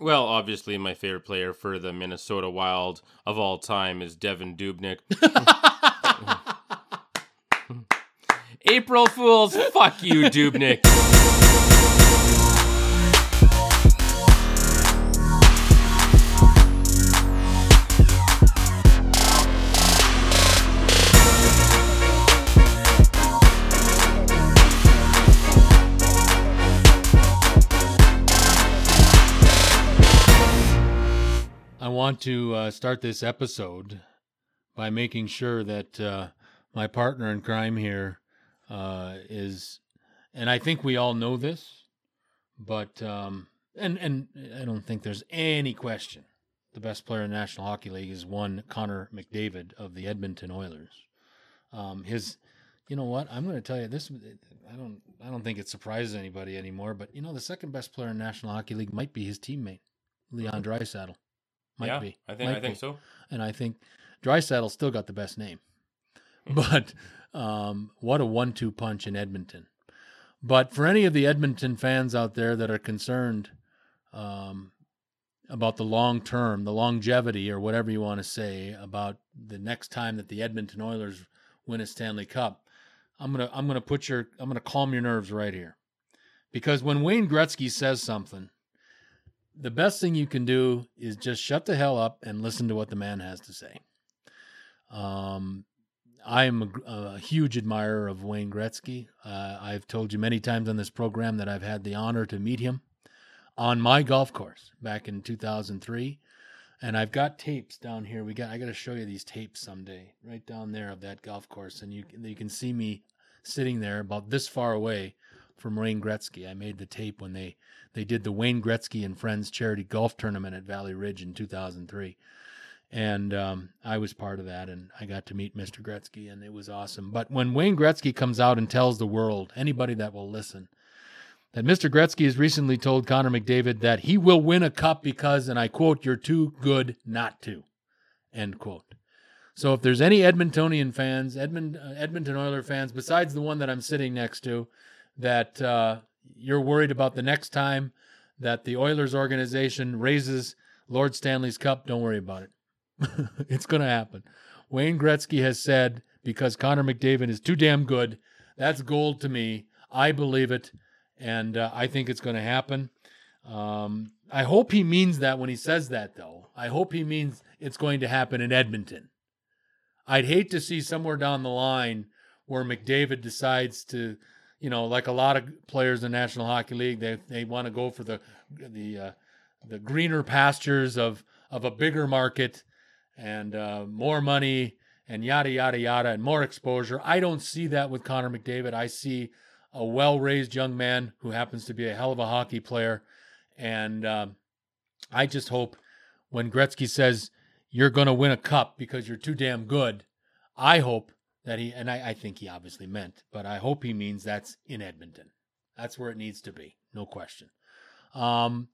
Well, obviously, my favorite player for the Minnesota Wild of all time is Devan Dubnyk. April Fools, fuck you, Dubnik. to uh, start this episode by making sure that uh, my partner in crime here uh, is, and I think we all know this, but um, and and I don't think there's any question. The best player in the National Hockey League is one Connor McDavid of the Edmonton Oilers. Um, his, you know what? I'm going to tell you this. I don't. I don't think it surprises anybody anymore. But you know, the second best player in National Hockey League might be his teammate, Leon Draisaitl. Might yeah, be. I think Might I think be. so. And I think Draisaitl still got the best name. But um, what a one two punch in Edmonton. But for any of the Edmonton fans out there that are concerned um, about the long term, the longevity, or whatever you want to say about the next time that the Edmonton Oilers win a Stanley Cup, I'm gonna I'm gonna put your I'm gonna calm your nerves right here, because when Wayne Gretzky says something, the best thing you can do is just shut the hell up and listen to what the man has to say. Um, I am a, a huge admirer of Wayne Gretzky. Uh, I've told you many times on this program that I've had the honor to meet him on my golf course back in 2003. And I've got tapes down here. We got I got to show you these tapes someday, right down there of that golf course, and you you can see me sitting there about this far away from Wayne Gretzky. I made the tape when they they did the Wayne Gretzky and Friends charity golf tournament at Valley Ridge in 2003. And um, I was part of that, and I got to meet Mr. Gretzky, and it was awesome. But when Wayne Gretzky comes out and tells the world, anybody that will listen, that Mr. Gretzky has recently told Connor McDavid that he will win a cup because, and I quote, you're too good not to, end quote. So if there's any Edmontonian fans, Edmond, uh, Edmonton Oiler fans, besides the one that I'm sitting next to, that uh, you're worried about the next time that the Oilers organization raises Lord Stanley's Cup, don't worry about it. it's going to happen. Wayne Gretzky has said because Connor McDavid is too damn good. That's gold to me. I believe it, and uh, I think it's going to happen. Um, I hope he means that when he says that, though. I hope he means it's going to happen in Edmonton. I'd hate to see somewhere down the line where McDavid decides to, you know, like a lot of players in the National Hockey League, they they want to go for the the uh, the greener pastures of of a bigger market and uh, more money and yada yada yada and more exposure. I don't see that with Connor McDavid. I see a well-raised young man who happens to be a hell of a hockey player, and um, I just hope when Gretzky says you're going to win a cup because you're too damn good, I hope that he and I, I think he obviously meant, but I hope he means that's in Edmonton. That's where it needs to be, no question. Um,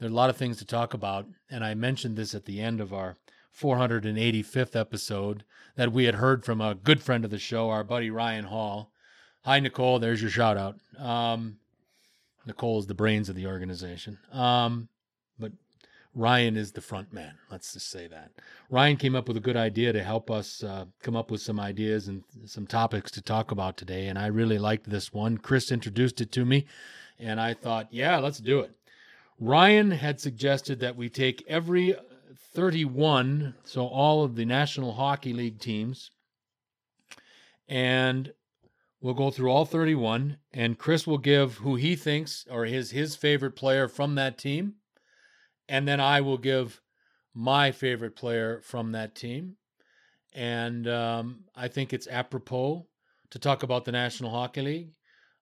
there are a lot of things to talk about, and I mentioned this at the end of our 485th episode that we had heard from a good friend of the show, our buddy Ryan Hall. Hi, Nicole. There's your shout out. Um, Nicole is the brains of the organization. Um, Ryan is the front man. Let's just say that. Ryan came up with a good idea to help us uh, come up with some ideas and some topics to talk about today. And I really liked this one. Chris introduced it to me, and I thought, yeah, let's do it. Ryan had suggested that we take every 31, so all of the National Hockey League teams, and we'll go through all 31, and Chris will give who he thinks or his his favorite player from that team, and then I will give my favorite player from that team, and um, I think it's apropos to talk about the National Hockey League,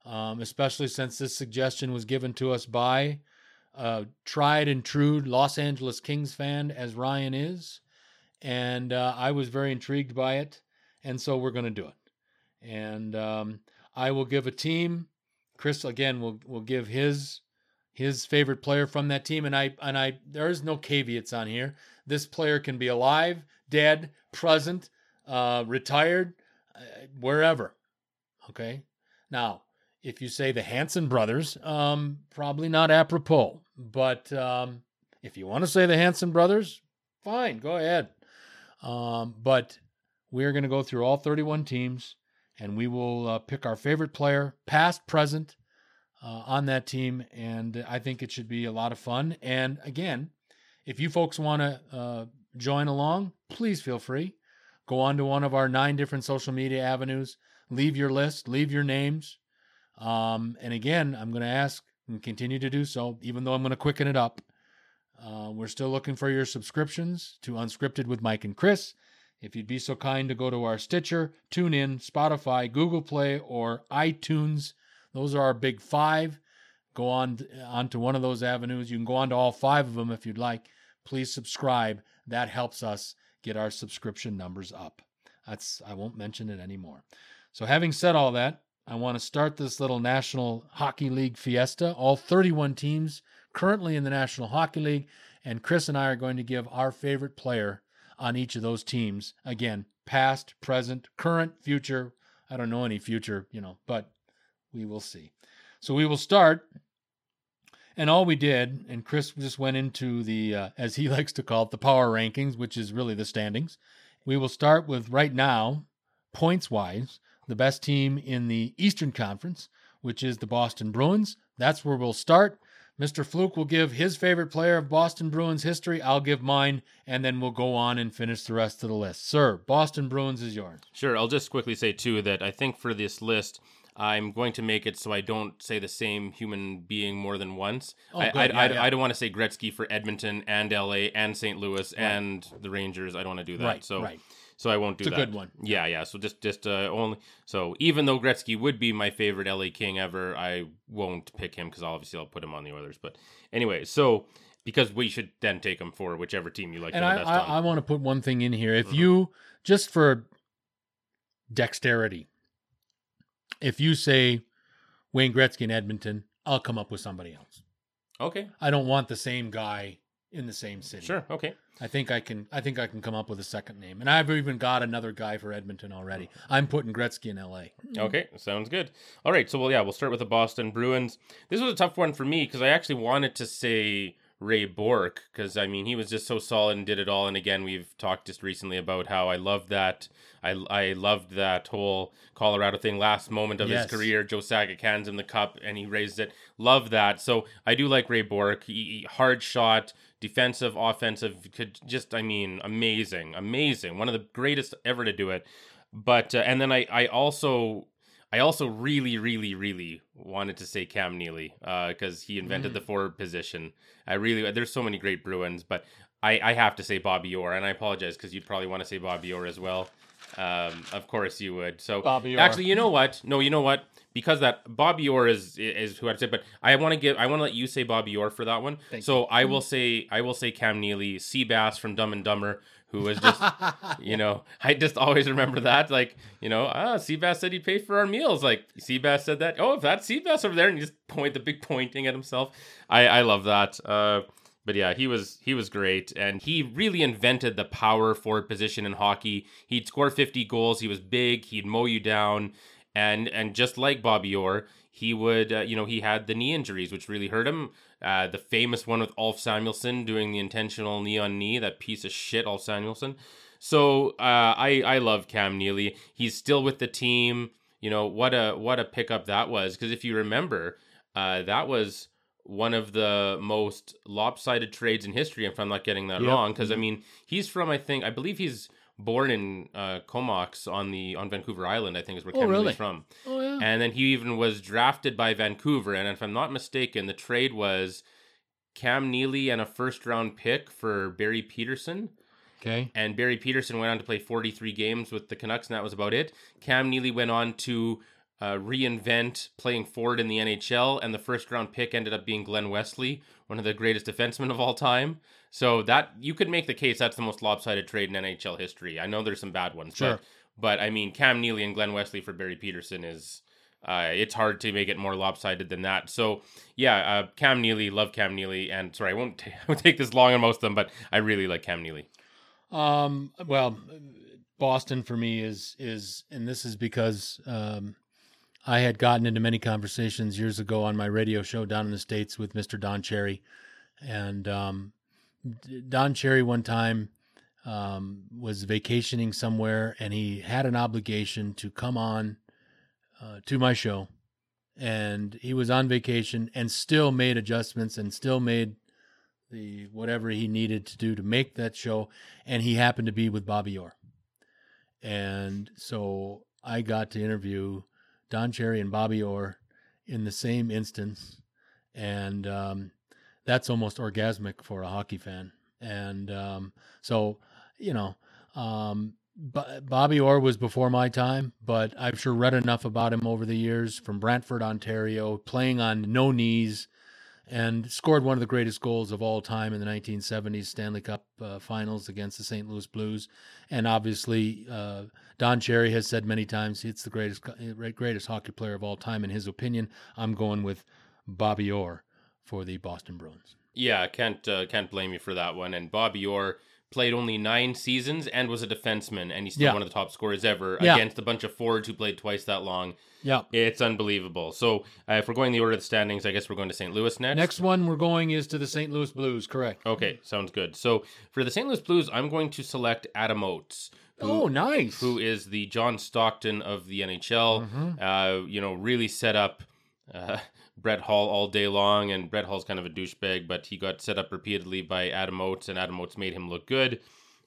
um, especially since this suggestion was given to us by uh, tried and true Los Angeles Kings fan as Ryan is, and uh, I was very intrigued by it, and so we're going to do it. And um, I will give a team. Chris again will will give his his favorite player from that team, and I and I there is no caveats on here. This player can be alive, dead, present, uh, retired, uh, wherever. Okay. Now, if you say the Hanson brothers, um, probably not apropos. But um, If you want to say the Hanson brothers, fine, go ahead. Um, but we're going to go through all 31 teams and we will uh, pick our favorite player, past, present, uh, on that team. And I think it should be a lot of fun. And again, if you folks want to uh, join along, please feel free. Go on to one of our nine different social media avenues, leave your list, leave your names. Um, and again, I'm going to ask and continue to do so, even though I'm going to quicken it up. Uh, we're still looking for your subscriptions to Unscripted with Mike and Chris. If you'd be so kind to go to our Stitcher, TuneIn, Spotify, Google Play, or iTunes, those are our big five. Go on onto one of those avenues. You can go on to all five of them if you'd like. Please subscribe. That helps us get our subscription numbers up. That's I won't mention it anymore. So having said all that, I want to start this little National Hockey League fiesta. All 31 teams currently in the National Hockey League, and Chris and I are going to give our favorite player on each of those teams. Again, past, present, current, future. I don't know any future, you know, but we will see. So we will start. And all we did, and Chris just went into the, uh, as he likes to call it, the power rankings, which is really the standings. We will start with right now, points wise, the best team in the Eastern Conference, which is the Boston Bruins. That's where we'll start. Mr. Fluke will give his favorite player of Boston Bruins history. I'll give mine, and then we'll go on and finish the rest of the list. Sir, Boston Bruins is yours. Sure. I'll just quickly say, too, that I think for this list, I'm going to make it so I don't say the same human being more than once. Oh, I, good. I, Yeah, I, yeah. I don't want to say Gretzky for Edmonton and LA and St. Louis and the Rangers. I don't want to do that. Right, so right. so I won't do It's a that. good one. Yeah, yeah. So just just uh, only so even though Gretzky would be my favorite LA King ever, I won't pick him because obviously I'll put him on the Oilers. But anyway, so because we should then take him for whichever team you like And the I, best I, on. I want to put one thing in here. If Mhm. you, just for dexterity, if you say Wayne Gretzky in Edmonton, I'll come up with somebody else. okay, I don't want the same guy in the same city. sure, okay. I think I can. I think I can come up with a second name, and I've even got another guy for Edmonton already. I'm putting Gretzky in L.A. Okay, sounds good. All right, so well, yeah, we'll start with the Boston Bruins. This was a tough one for me because I actually wanted to say Ray Bourque because I mean he was just so solid and did it all. And again, we've talked just recently about how I loved that. I I loved that whole Colorado thing. Last moment of Yes. his career, Joe Sakic hands him the cup and he raised it. Love that. So I do like Ray Bourque. He, he- hard shot, defensive, offensive. Could just I mean amazing, amazing. One of the greatest ever to do it. But uh, and then I I also I also really, really, really wanted to say Cam Neely uh, because he invented the mm. forward position. I really, there's so many great Bruins, but I, I have to say Bobby Orr, and I apologize because you'd probably want to say Bobby Orr as well. Um, of course you would. So Bobby Orr. actually, you know what? No, you know what? Because that Bobby Orr is is who I'd say, but I want to give, I want to let you say Bobby Orr for that one. Thank so I mm. will say, I will say Cam Neely, Seabass from Dumb and Dumber, who was just you know, I just always remember that. Like, you know, ah, Seabass said he'd pay for our meals. Like, Seabass said that. Oh, if that's Seabass over there, and you just point the big pointing at himself. I I love that. Uh, but yeah, he was he was great, and he really invented the power forward position in hockey. He'd score fifty goals. He was big. He'd mow you down, and and just like Bobby Orr, he would uh, you know he had the knee injuries, which really hurt him. Uh, the famous one with Ulf Samuelsson doing the intentional knee on knee, that piece of shit, Ulf Samuelsson. So uh, I I love Cam Neely. He's still with the team. You know what a what a pickup that was. Because if you remember, uh, that was one of the most lopsided trades in history. If I'm not getting that Yep. wrong, because I mean he's from I think I believe he's born in uh, Comox on the on Vancouver Island. I think is where Oh, Cam really? From. oh yeah. And then he even was drafted by Vancouver. And if I'm not mistaken, the trade was Cam Neely and a first round pick for Barry Pederson. Okay. And Barry Pederson went on to play 43 games with the Canucks, and that was about it. Cam Neely went on to uh, reinvent playing forward in the NHL, and the first round pick ended up being Glen Wesley, one of the greatest defensemen of all time. So that you could make the case that's the most lopsided trade in NHL history. I know there's some bad ones, Sure. but but I mean Cam Neely and Glen Wesley for Barry Pederson is uh, it's hard to make it more lopsided than that. So yeah, uh, Cam Neely, love Cam Neely, and sorry, I won't, t- I won't take this long on most of them, but I really like Cam Neely. Um, well, Boston for me is is, and this is because um, I had gotten into many conversations years ago on my radio show down in the states with Mr. Don Cherry, and um, Don Cherry one time um, was vacationing somewhere and he had an obligation to come on uh, to my show. And he was on vacation and still made adjustments and still made the whatever he needed to do to make that show. And he happened to be with Bobby Orr. And so I got to interview Don Cherry and Bobby Orr in the same instance. And um, that's almost orgasmic for a hockey fan. And um, so, you know, um, Bobby Orr was before my time, but I've sure read enough about him over the years from Brantford, Ontario, playing on no knees and scored one of the greatest goals of all time in the 1970s Stanley Cup uh, finals against the St. Louis Blues. And obviously, uh, Don Cherry has said many times it's the greatest greatest hockey player of all time in his opinion. I'm going with Bobby Orr for the Boston Bruins. Yeah, can't uh, can't blame you for that one. And Bobby Orr played only nine seasons and was a defenseman, and he's still yeah. one of the top scorers ever yeah. against a bunch of forwards who played twice that long. Yeah, it's unbelievable. So uh, if we're going the order of the standings, I guess we're going to St. Louis next. Next one we're going is to the St. Louis Blues. Correct. Okay, sounds good. So for the St. Louis Blues, I'm going to select Adam Oates. Who, oh, nice. Who is the John Stockton of the NHL? Mm-hmm. Uh, you know, really set up. Uh, Brett Hull all day long, and Brett Hull's kind of a douchebag, but he got set up repeatedly by Adam Oates, and Adam Oates made him look good.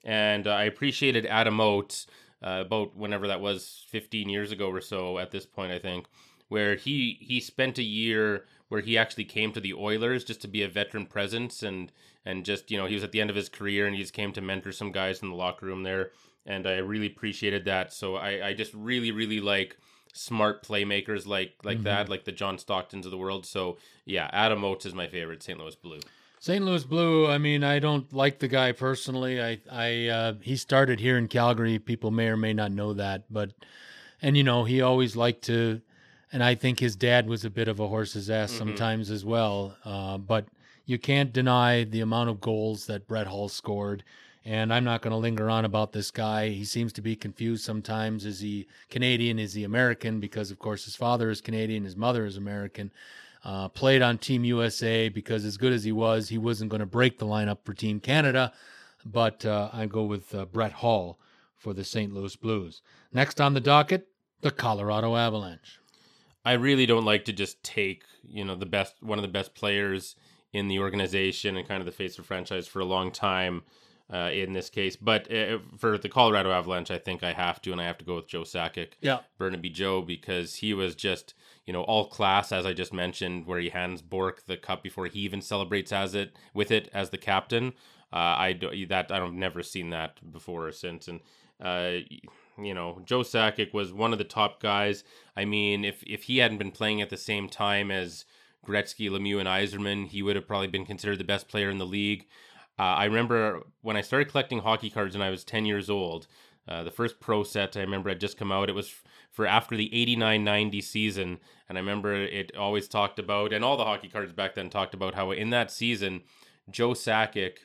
And uh, I appreciated Adam Oates uh, about whenever that was, 15 years ago or so. At this point, I think, where he he spent a year where he actually came to the Oilers just to be a veteran presence and and just you know he was at the end of his career and he just came to mentor some guys in the locker room there, and I really appreciated that. So I I just really really like smart playmakers like like mm-hmm. that, like the John Stocktons of the world. So yeah, Adam Oates is my favorite St. Louis Blue. St. Louis Blue. I mean, I don't like the guy personally. I, I, uh, he started here in Calgary. People may or may not know that, but, and you know, he always liked to, and I think his dad was a bit of a horse's ass mm-hmm. sometimes as well. Uh, but you can't deny the amount of goals that Brett Hull scored. And I'm not going to linger on about this guy. He seems to be confused sometimes. Is he Canadian? Is he American? Because, of course, his father is Canadian, his mother is American. Uh, played on Team USA because, as good as he was, he wasn't going to break the lineup for Team Canada. But uh, I go with uh, Brett Hull for the St. Louis Blues. Next on the docket, the Colorado Avalanche. I really don't like to just take, you know, the best, one of the best players in the organization and kind of the face of franchise for a long time uh, in this case. But uh, for the Colorado Avalanche, I think I have to, and I have to go with Joe Sakic. Yeah. Burnaby Joe, because he was just, you know, all class, as I just mentioned, where he hands Bourque the cup before he even celebrates as it with it as the captain. Uh, I do, that I've never seen that before or since, and uh, you know, Joe Sakic was one of the top guys. I mean, if if he hadn't been playing at the same time as Gretzky, Lemieux, and Yzerman, he would have probably been considered the best player in the league. Uh, I remember when I started collecting hockey cards when I was 10 years old. Uh, the first pro set I remember had just come out. It was for after the 89 90 season. And I remember it always talked about, and all the hockey cards back then talked about how in that season, Joe Sakic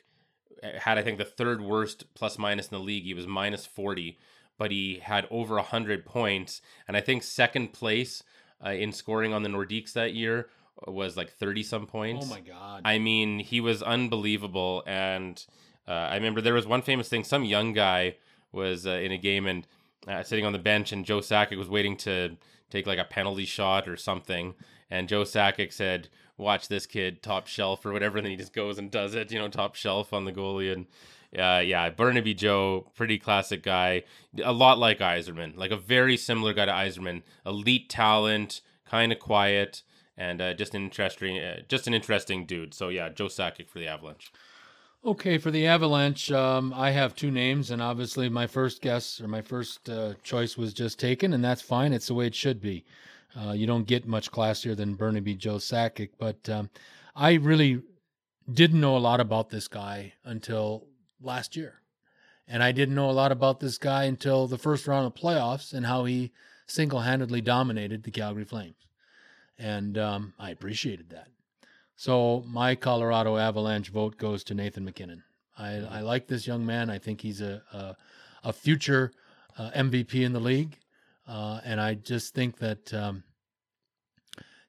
uh, had, I think, the third worst plus minus in the league. He was minus 40, but he had over 100 points. And I think second place uh, in scoring on the Nordiques that year was like 30 some points. Oh my god. I mean, he was unbelievable and uh, I remember there was one famous thing some young guy was uh, in a game and uh, sitting on the bench and Joe Sakic was waiting to take like a penalty shot or something and Joe Sakic said, "Watch this kid, top shelf or whatever." And then he just goes and does it, you know, top shelf on the goalie and uh, yeah, Burnaby Joe, pretty classic guy. A lot like Yzerman, like a very similar guy to Yzerman. Elite talent, kind of quiet, and uh, just an interesting, uh, just an interesting dude. So yeah, Joe Sakic for the Avalanche. Okay, for the Avalanche, um, I have two names, and obviously my first guess or my first uh, choice was just taken, and that's fine. It's the way it should be. Uh, you don't get much classier than Burnaby Joe Sakic, but um, I really didn't know a lot about this guy until last year. And I didn't know a lot about this guy until the first round of playoffs and how he single handedly dominated the Calgary Flames and um, I appreciated that. So my Colorado Avalanche vote goes to Nathan MacKinnon. I, I like this young man. I think he's a a, a future uh, MVP in the league, uh, and I just think that um,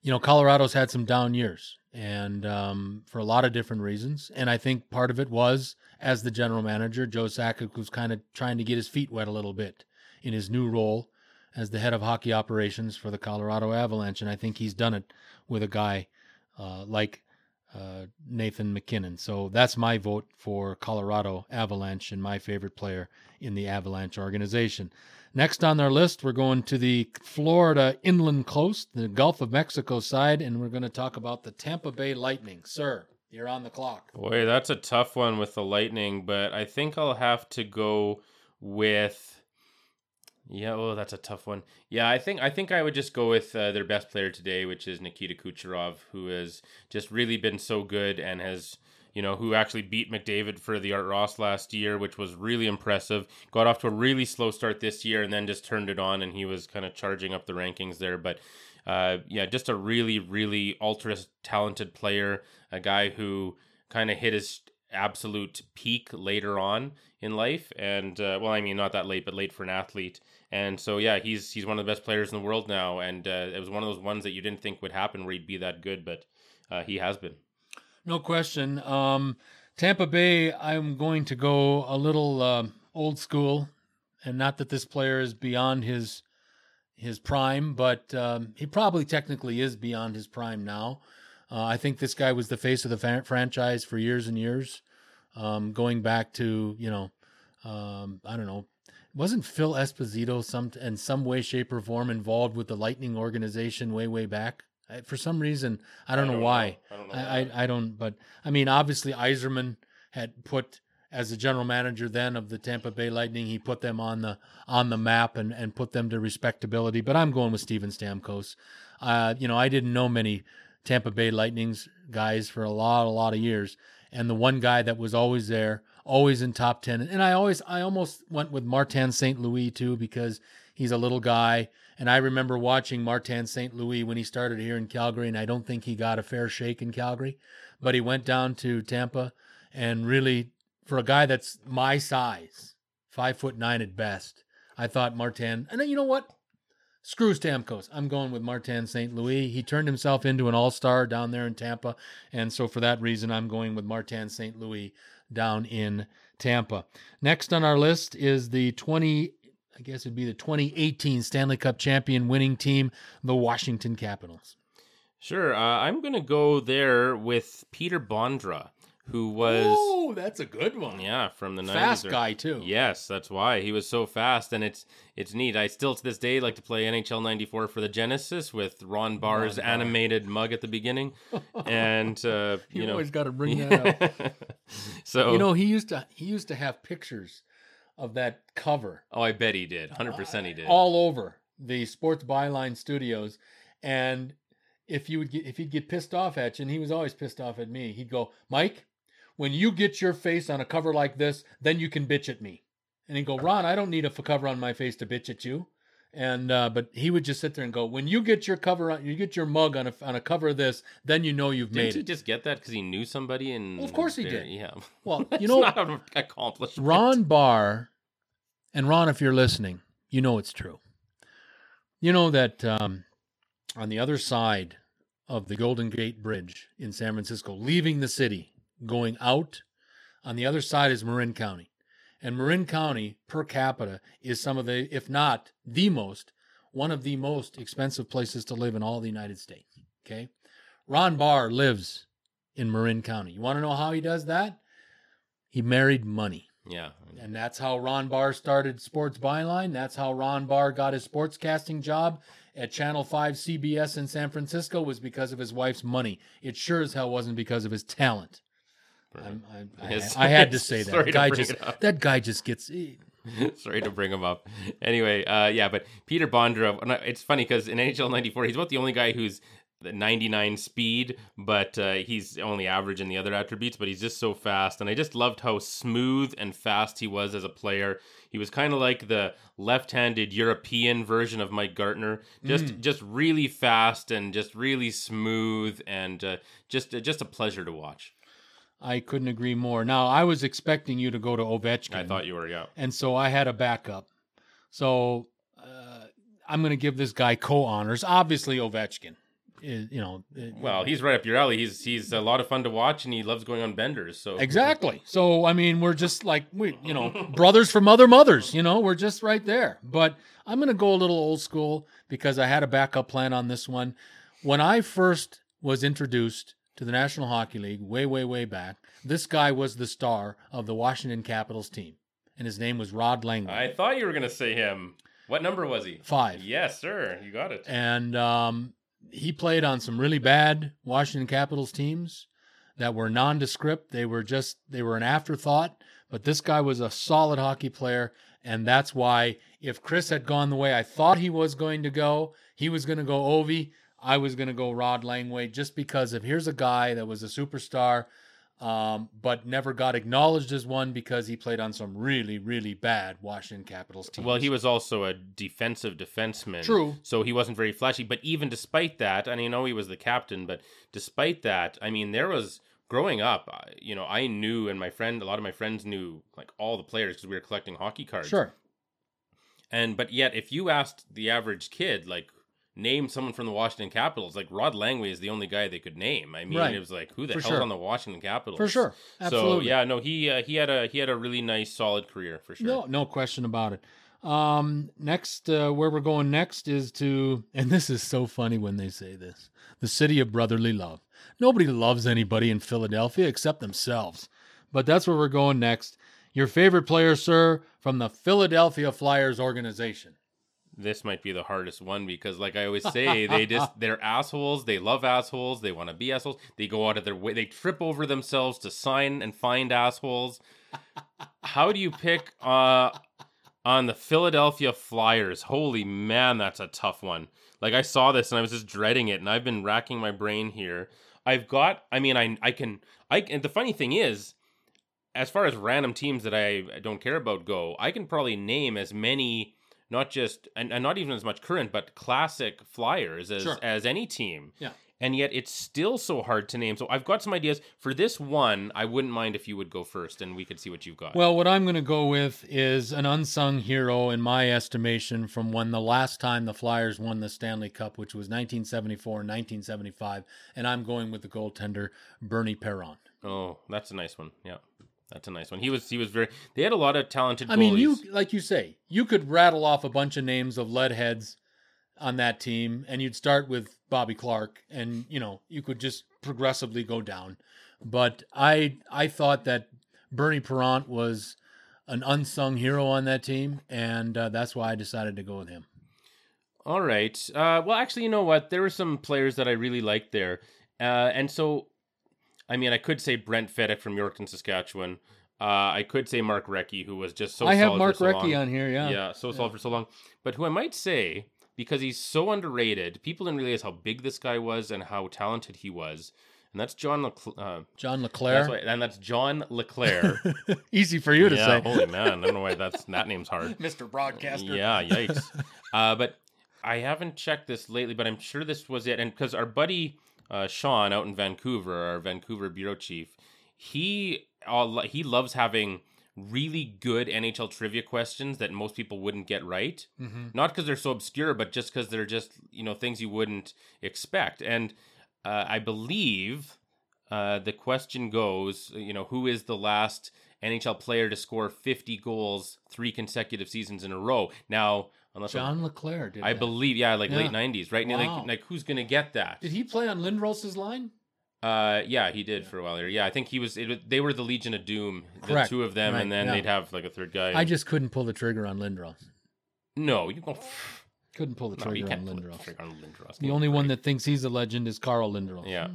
you know Colorado's had some down years, and um, for a lot of different reasons. And I think part of it was, as the general manager, Joe Sakic was kind of trying to get his feet wet a little bit in his new role as the head of hockey operations for the Colorado Avalanche. And I think he's done it with a guy uh, like uh, Nathan MacKinnon. So that's my vote for Colorado Avalanche and my favorite player in the Avalanche organization. Next on our list, we're going to the Florida inland coast, the Gulf of Mexico side, and we're going to talk about the Tampa Bay Lightning. Sir, you're on the clock. Boy, that's a tough one with the Lightning, but I think I'll have to go with. Yeah, oh, that's a tough one. Yeah, I think I think I would just go with uh, their best player today, which is Nikita Kucherov, who has just really been so good and has you know, who actually beat McDavid for the Art Ross last year, which was really impressive. Got off to a really slow start this year and then just turned it on, and he was kind of charging up the rankings there. But uh, yeah, just a really, really ultra talented player, a guy who kind of hit his absolute peak later on in life and uh, well i mean not that late but late for an athlete and so yeah he's he's one of the best players in the world now and uh, it was one of those ones that you didn't think would happen where he'd be that good but uh, he has been no question. Um, Tampa Bay, I'm going to go a little uh, old school, and not that this player is beyond his his prime, but um, he probably technically is beyond his prime now. Uh, I think this guy was the face of the franchise for years and years, um, going back to you know, um, I don't know, wasn't Phil Esposito some in some way, shape, or form involved with the Lightning organization way way back? I, for some reason, I don't, I don't know why. Know. I don't know. I, I, I, don't, but I mean, obviously, Yzerman had put as the general manager then of the Tampa Bay Lightning, he put them on the on the map and, and put them to respectability. But I'm going with Steven Stamkos. Uh, you know, I didn't know many Tampa Bay Lightnings guys for a lot, a lot of years, and the one guy that was always there, always in top ten, and I always, I almost went with Martin St. Louis too because he's a little guy and I remember watching Martin St. Louis when he started here in Calgary, and I don't think he got a fair shake in Calgary, but he went down to Tampa and really, for a guy that's my size, five foot nine at best, I thought Martin, and then you know what? Screw Stamkos. I'm going with Martin St. Louis. He turned himself into an all star down there in Tampa. And so for that reason, I'm going with Martin St. Louis down in Tampa. Next on our list is the 20 I guess it'd be the 2018 Stanley Cup champion winning team, the Washington Capitals. Sure. Uh, I'm going to go there with Peter Bondra, who was. Oh, that's a good one. Yeah, from the 90s. Fast guy, too. Yes, that's why. He was so fast, and it's it's neat. I still, to this day, like to play NHL 94 for the Genesis with Ron Barr's Ron Barr. animated mug at the beginning. And, uh, you, you know. always got to bring that up. so. You know, he used to he used to have pictures of that cover. Oh, I bet he did. 100% he did. All over the Sports Byline studios. And if you would get if he'd get pissed off at you, and he was always pissed off at me, he'd go, Mike, when you get your face on a cover like this, then you can bitch at me. And he'd go, Ron, I don't need a cover on my face to bitch at you. And uh, but he would just sit there and go, when you get your cover on, you get your mug on a on a cover of this, then you know you've Didn't made he it. just get that because he knew somebody? And well, of course he there, did. Yeah. Well, you know, not an accomplishment. Ron Barr, and Ron, if you're listening, you know it's true. You know that um, on the other side of the Golden Gate Bridge in San Francisco, leaving the city, going out, on the other side is Marin County. And Marin County per capita is some of the, if not the most, one of the most expensive places to live in all the United States. Okay. Ron Barr lives in Marin County. You want to know how he does that? He married money. Yeah. And that's how Ron Barr started Sports Byline. That's how Ron Barr got his sportscasting job at Channel 5 CBS in San Francisco was because of his wife's money. It sure as hell wasn't because of his talent. I, I, I, had to say that. guy just that guy just gets. Sorry to bring him up. Anyway, uh, yeah, but Peter Bondra. It's funny because in NHL '94, he's about the only guy who's 99 speed, but uh, he's only average in the other attributes. But he's just so fast, and I just loved how smooth and fast he was as a player. He was kind of like the left-handed European version of Mike Gartner, just mm. just really fast and just really smooth, and uh, just just a pleasure to watch. I couldn't agree more. Now, I was expecting you to go to Ovechkin. I thought you were, yeah. And so I had a backup. So uh, I'm going to give this guy co honors. Obviously, Ovechkin. is, you know, Well, he's right up your alley. He's he's a lot of fun to watch, and he loves going on benders. So Exactly. So I mean, we're just like we, you know, brothers from other mothers. You know, we're just right there. But I'm going to go a little old school because I had a backup plan on this one. When I first was introduced to the National Hockey League, way, way, way back, this guy was the star of the Washington Capitals team, and his name was Rod Langway. I thought you were gonna say him. What number was he? Five. Yes, sir. You got it. and um, he played on some really bad Washington Capitals teams that were nondescript. They were just they were an afterthought. But this guy was a solid hockey player, and that's why if Chris had gone the way I thought he was going to go, he was going to go Ovi. I was going to go Rod Langway, just because if here's a guy that was a superstar, um, but never got acknowledged as one because he played on some really, really bad Washington Capitals teams. Well, he was also a defensive defenseman. True. So he wasn't very flashy. But even despite that, and I know he was the captain, but despite that, I mean, there was growing up, you know, I knew, and my friend, a lot of my friends knew like all the players because we were collecting hockey cards. sure. And but yet, if you asked the average kid, like, name someone from the Washington Capitals, like Rod Langway is the only guy they could name. I mean, Right. it was like, who the For hell's sure. on the Washington Capitals? For sure. Absolutely. So yeah, no, he uh, he had a he had a really nice, solid career for sure. No, no question about it. Um, next, uh, where we're going next is to, and this is so funny when they say this the city of brotherly love. Nobody loves anybody in Philadelphia except themselves. But that's where we're going next. Your favorite player, sir, from the Philadelphia Flyers organization. This might be the hardest one because like i always say they just they're assholes they love assholes they want to be assholes they go out of their way they trip over themselves to sign and find assholes. How do you pick uh on the philadelphia flyers? Holy man that's a tough one. Like i saw this and i was just dreading it and i've been racking my brain here. I've got i mean i i can i and the funny thing is as far as random teams that I don't care about go, I can probably name as many, not just and, and not even as much current, but classic flyers as Sure. as any team. Yeah. And yet it's still so hard to name. So I've got some ideas for this one. I wouldn't mind if you would go first, and we could see what you've got. Well, what I'm going to go with is an unsung hero, in my estimation, from when the last time the Flyers won the Stanley Cup, which was 1974 and 1975. And I'm going with the goaltender, Bernie Parent. oh, that's a nice one. Yeah, that's a nice one. He was he was very. They had a lot of talented. I mean, you, like you say, you could rattle off a bunch of names of lead heads on that team, and you'd start with Bobby Clarke, and, you know, you could just progressively go down. But I, I thought that Bernie Parent was an unsung hero on that team, and uh, that's why I decided to go with him. All right. Uh, well, actually, you know what? There were some players that I really liked there, uh, and so, I mean, I could say Brent Fedyk from Yorkton, Saskatchewan. Uh, I could say Mark Recchi, who was just so. I have Mark for so Recchi on here, yeah. Yeah, so solid for so long. But who I might say, because he's so underrated, people didn't realize how big this guy was and how talented he was, and that's John. Leclerc. Uh, John that's LeClair. why, and that's John LeClair. Easy for you to yeah, say. holy man, I don't know why that's that name's hard. Mr. Broadcaster. Yeah, yikes. uh, but I haven't checked this lately, but I'm sure this was it. And because our buddy uh, Sean out in Vancouver, our Vancouver bureau chief, he uh, he loves having really good NHL trivia questions that most people wouldn't get right. hmm Not because they're so obscure, but just because they're just you know things you wouldn't expect. And uh, I believe uh, the question goes, you know, who is the last NHL player to score 50 goals three consecutive seasons in a row? Now, unless I'm- John LeClair did I that. believe, yeah, like late 90s, right? Now, Wow. Like, like who's gonna get that? Did he play on Lindros's line? Uh, yeah, he did for a while there. Yeah, I think he was. It, they were the Legion of Doom, the two of them, Right, and then yeah. they'd have like a third guy. I just couldn't pull the trigger on Lindros. no, you go. Couldn't pull the No, trigger can't on pull the Lindros. trigger on Lindros. The only one that thinks he's a legend is Carl Lindros. Yeah.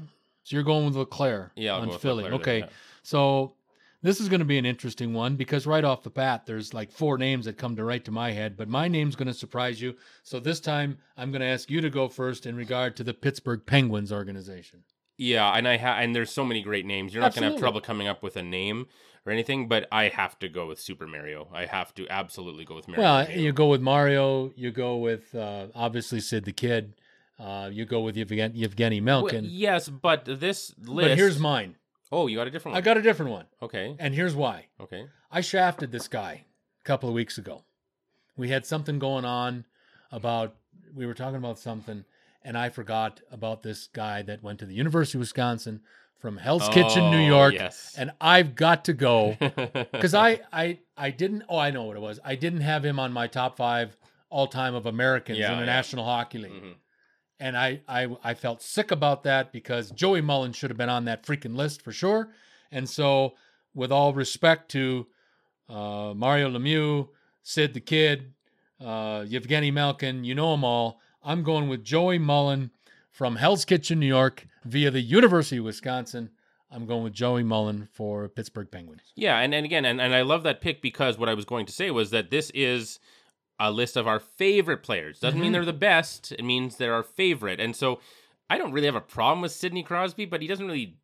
So you're going with LeClair Yeah, I'll on Philly. Leclerc there, okay. yeah. So this is going to be an interesting one because right off the bat, there's like four names that come to right to my head, but my name's going to surprise you. So this time, I'm going to ask you to go first in regard to the Pittsburgh Penguins organization. Yeah, and I ha- and there's so many great names. You're not gonna have trouble coming up with a name or anything, but I have to go with Super Mario. I have to absolutely go with Mario. Well, Halo. you go with Mario. You go with uh, obviously Sid the Kid. Uh, you go with Yevgen- Yevgeny Well, Malkin. yes, but this list. but here's mine. Oh, you got a different one. I got a different one, Okay. and here's why. Okay. I shafted this guy a couple of weeks ago. We had something going on about we were talking about something, and I forgot about this guy that went to the University of Wisconsin from Hell's Kitchen, New Oh, York, Yes. and I've got to go because I I I didn't. Oh, I know what it was. I didn't have him on my top five all time of Americans Yeah, in the yeah. National Hockey League, Mhm. And I, I I felt sick about that because Joey Mullen should have been on that freaking list for sure. And so, with all respect to uh, Mario Lemieux, Sid the Kid, uh, Yevgeny Malkin, you know them all. I'm going with Joey Mullen from Hell's Kitchen, New York, via the University of Wisconsin. I'm going with Joey Mullen for Pittsburgh Penguins. Yeah, and, and again, and, and I love that pick because what I was going to say was that this is a list of our favorite players. Doesn't mean Mhm. they're the best. It means they're our favorite. And so I don't really have a problem with Sidney Crosby, but he doesn't really.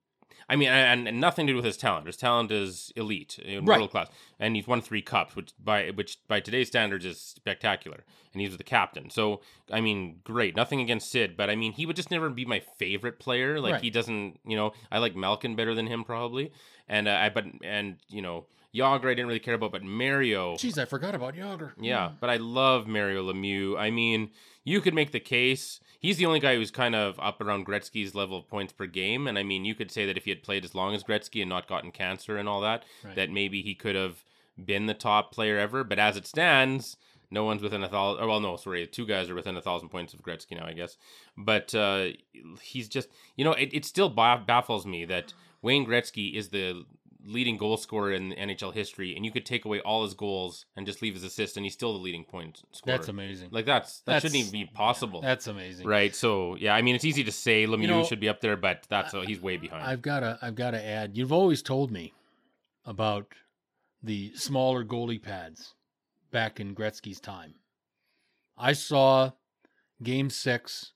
I mean, and, and nothing to do with his talent. His talent is elite, in Right. world class, and he's won three cups, which by which by today's standards is spectacular. And he's the captain, so I mean, great. Nothing against Sid, but I mean, he would just never be my favorite player. Like Right. he doesn't, you know, I like Malkin better than him probably, and uh, I but and you know, Jagr I didn't really care about, but Mario, Jeez, I forgot about Jagr. yeah, but I love Mario Lemieux. I mean, you could make the case. He's the only guy who's kind of up around Gretzky's level of points per game. And I mean, you could say that if he had played as long as Gretzky and not gotten cancer and all that, Right. that maybe he could have been the top player ever. But as it stands, no one's within a thousand. Oh, well, no, sorry, two guys are within a thousand points of Gretzky now, I guess. But uh, he's just, you know, it, it still baffles me that Wayne Gretzky is the leading goal scorer in NHL history, and you could take away all his goals and just leave his assist, and he's still the leading point scorer. That's amazing. Like that's that That's- shouldn't even be possible, That's amazing. right? So yeah, I mean, it's easy to say Lemieux know, should be up there, but that's he's way behind. I've got to I've got to add. You've always told me about the smaller goalie pads back in Gretzky's time. I saw Game Six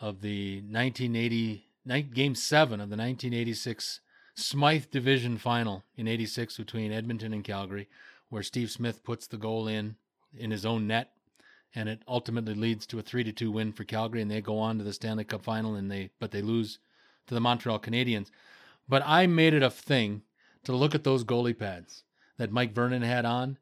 of the 1980 ni- Game Seven of the 1986 Smythe Division Final in '86 between Edmonton and Calgary, where Steve Smith puts the goal in in his own net, and it ultimately leads to a three to two win for Calgary, and they go on to the Stanley Cup Final, and they but they lose to the Montreal Canadiens. But I made it a thing to look at those goalie pads that Mike Vernon had on,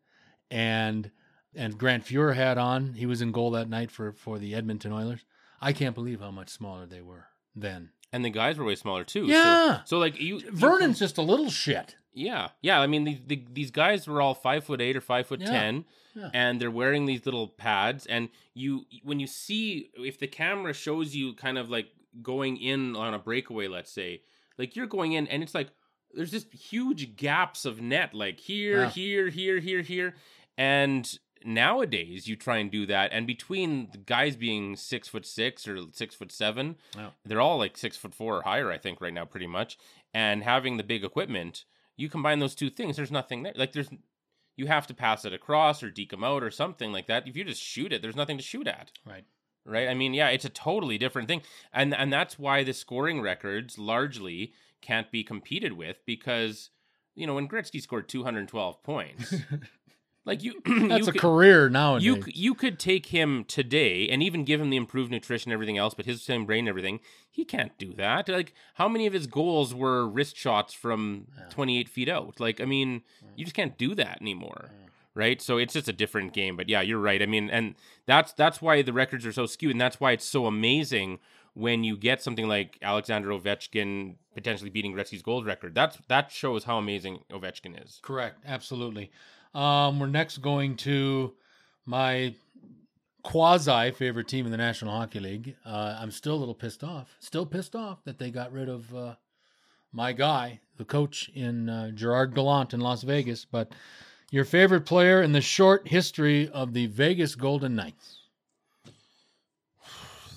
and and Grant Fuhr had on. He was in goal that night for for the Edmonton Oilers. I can't believe how much smaller they were then. And the guys were way smaller too. Yeah. So, so like you, you- Vernon's just a little shit. Yeah, yeah. I mean, the, the, these guys were all five foot eight or five foot Yeah, ten, yeah. and they're wearing these little pads. And you, when you see, if the camera shows you kind of like going in on a breakaway, let's say, like you're going in, and it's like there's just huge gaps of net, like here, Yeah. here, here, here, here, and nowadays you try and do that, and between the guys being six foot six or six foot seven, they're all like six foot four or higher, I think, right now, pretty much. And having the big equipment, you combine those two things, there's nothing there. Like there's, you have to pass it across or deke them out or something like that. If you just shoot it, there's nothing to shoot at, Right. right? I mean, yeah, it's a totally different thing, and and that's why the scoring records largely can't be competed with because you know when Gretzky scored 212 points, like you, That's you a could- career now. you you could take him today and even give him the improved nutrition and everything else, but his same brain and everything, he can't do that. Like, how many of his goals were wrist shots from Yeah. 28 feet out? Like, I mean, you just can't do that anymore, right? So it's just a different game. But yeah, you're right. I mean, and that's that's why the records are so skewed, and that's why it's so amazing when you get something like Alexander Ovechkin potentially beating Gretzky's gold record. That's that shows how amazing Ovechkin is. Correct. Absolutely. Um, we're next going to my quasi favorite team in the National Hockey League. Uh, I'm still a little pissed off. Still pissed off that they got rid of uh, my guy, the coach in uh, Gerard Gallant in Las Vegas. But your favorite player in the short history of the Vegas Golden Knights.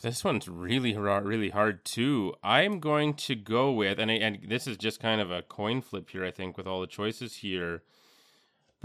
This one's really hard, really hard too. I'm going to go with, and I, and this is just kind of a coin flip here. I think with all the choices here,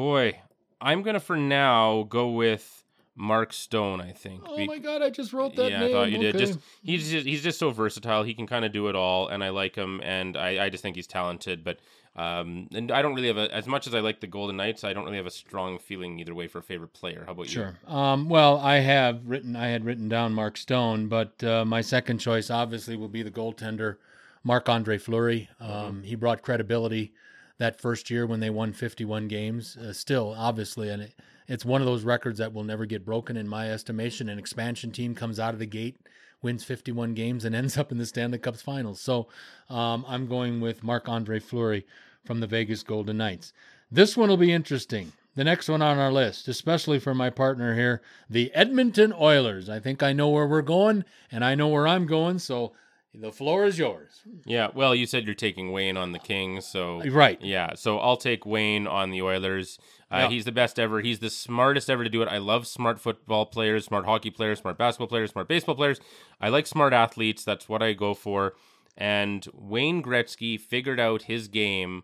boy, I'm gonna for now go with Mark Stone. I think. Oh Be- my God! I just wrote that yeah, name. I thought you did. Just he's just he's just so versatile. He can kind of do it all, and I like him, and I, I just think he's talented. But um, and I don't really have a as much as I like the Golden Knights. I don't really have a strong feeling either way for a favorite player. How about you? Sure. Um, well, I have written. I had written down Mark Stone, but uh, my second choice obviously will be the goaltender, Marc Andre Fleury. Um, He brought credibility that first year when they won 51 games. Uh, still, obviously, and it, it's one of those records that will never get broken in my estimation. An expansion team comes out of the gate wins 51 games, and ends up in the Stanley Cup's finals. So um, I'm going with Marc Andre Fleury from the Vegas Golden Knights. This one will be interesting. The next one on our list, especially for my partner here, the Edmonton Oilers. I think I know where we're going, and I know where I'm going. So the floor is yours. Yeah, well, you said you're taking Wayne on the Kings, so Right. Yeah, so I'll take Wayne on the Oilers. Uh, Yeah. He's the best ever. He's the smartest ever to do it. I love smart football players, smart hockey players, smart basketball players, smart baseball players. I like smart athletes. That's what I go for. And Wayne Gretzky figured out his game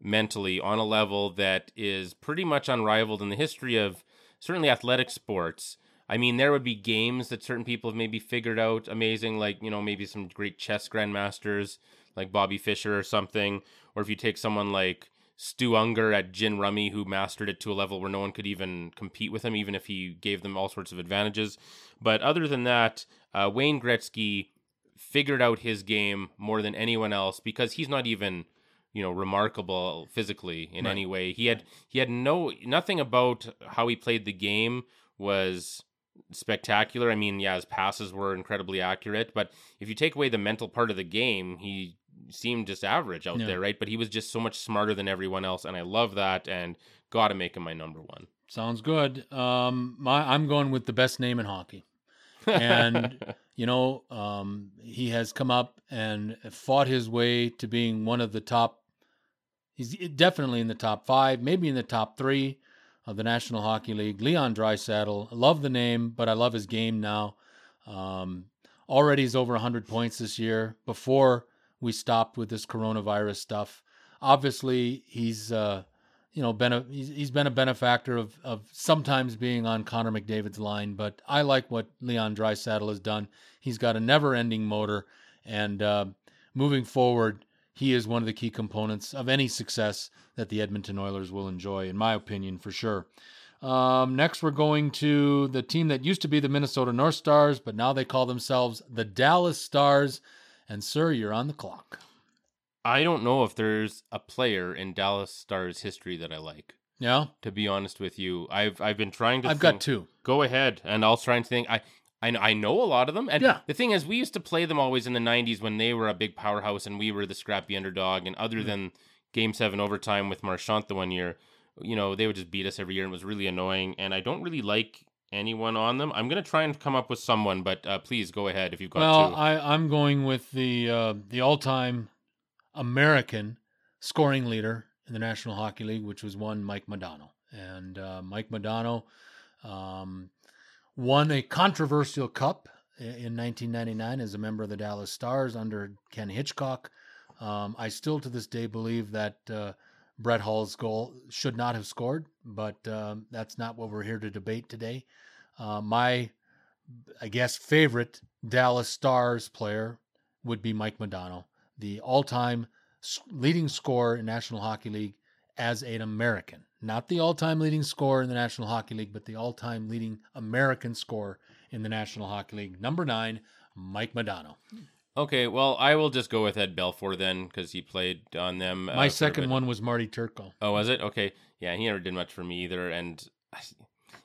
mentally on a level that is pretty much unrivaled in the history of certainly athletic sports. I mean, there would be games that certain people have maybe figured out amazing, like, you know, maybe some great chess grandmasters like Bobby Fischer or something. Or if you take someone like Stu Ungar at Gin Rummy, who mastered it to a level where no one could even compete with him, even if he gave them all sorts of advantages. But other than that, uh, Wayne Gretzky figured out his game more than anyone else because he's not even you know remarkable physically in Right. any way he had he had no nothing about how he played the game was spectacular i mean yeah his passes were incredibly accurate but if you take away the mental part of the game he seemed just average out Yeah. there right but he was just so much smarter than everyone else and i love that and gotta make him my number one Sounds good. Um, my, I'm going with the best name in hockey. And you know, um, he has come up and fought his way to being one of the top. He's definitely in the top five, maybe in the top three of the National Hockey League. Leon Draisaitl, love the name, but I love his game now. Um, already he's over 100 points this year. Before we stopped with this coronavirus stuff, obviously he's. Uh, you know, been a, he's, he's been a benefactor of, of sometimes being on Connor McDavid's line, but I like what Leon Draisaitl has done. He's got a never ending motor, and uh, moving forward, he is one of the key components of any success that the Edmonton Oilers will enjoy, in my opinion, for sure. Um, next, we're going to the team that used to be the Minnesota North Stars, but now they call themselves the Dallas Stars. And, sir, you're on the clock. I don't know if there's a player in Dallas Stars history that I like. Yeah, To be honest with you, I've I've been trying to. I've think- got two. Go ahead, and I'll try and think. I I know, I know a lot of them, and Yeah. the thing is, we used to play them always in the '90s when they were a big powerhouse and we were the scrappy underdog. And other than Game Seven overtime with Marchant the one year, you know, they would just beat us every year, and it was really annoying. And I don't really like anyone on them. I'm gonna try and come up with someone, but uh, please go ahead if you've got Well, two. I, I'm going with the uh, the all time American scoring leader in the National Hockey League, which was one Mike Modano, and uh, Mike Modano um, won a controversial cup in 1999 as a member of the Dallas Stars under Ken Hitchcock. Um, I still to this day believe that uh, Brett Hull's goal should not have scored, but um, that's not what we're here to debate today. Uh, my, I guess, favorite Dallas Stars player would be Mike Modano, the all-time leading scorer in National Hockey League as an American. Not the all-time leading scorer in the National Hockey League, but the all-time leading American scorer in the National Hockey League. Number nine, Mike Modano. okay, well, I will just go with Ed Belfour then because he played on them. uh, My second one was Marty Turco. Oh, was it? Okay. Yeah, he never did much for me either. And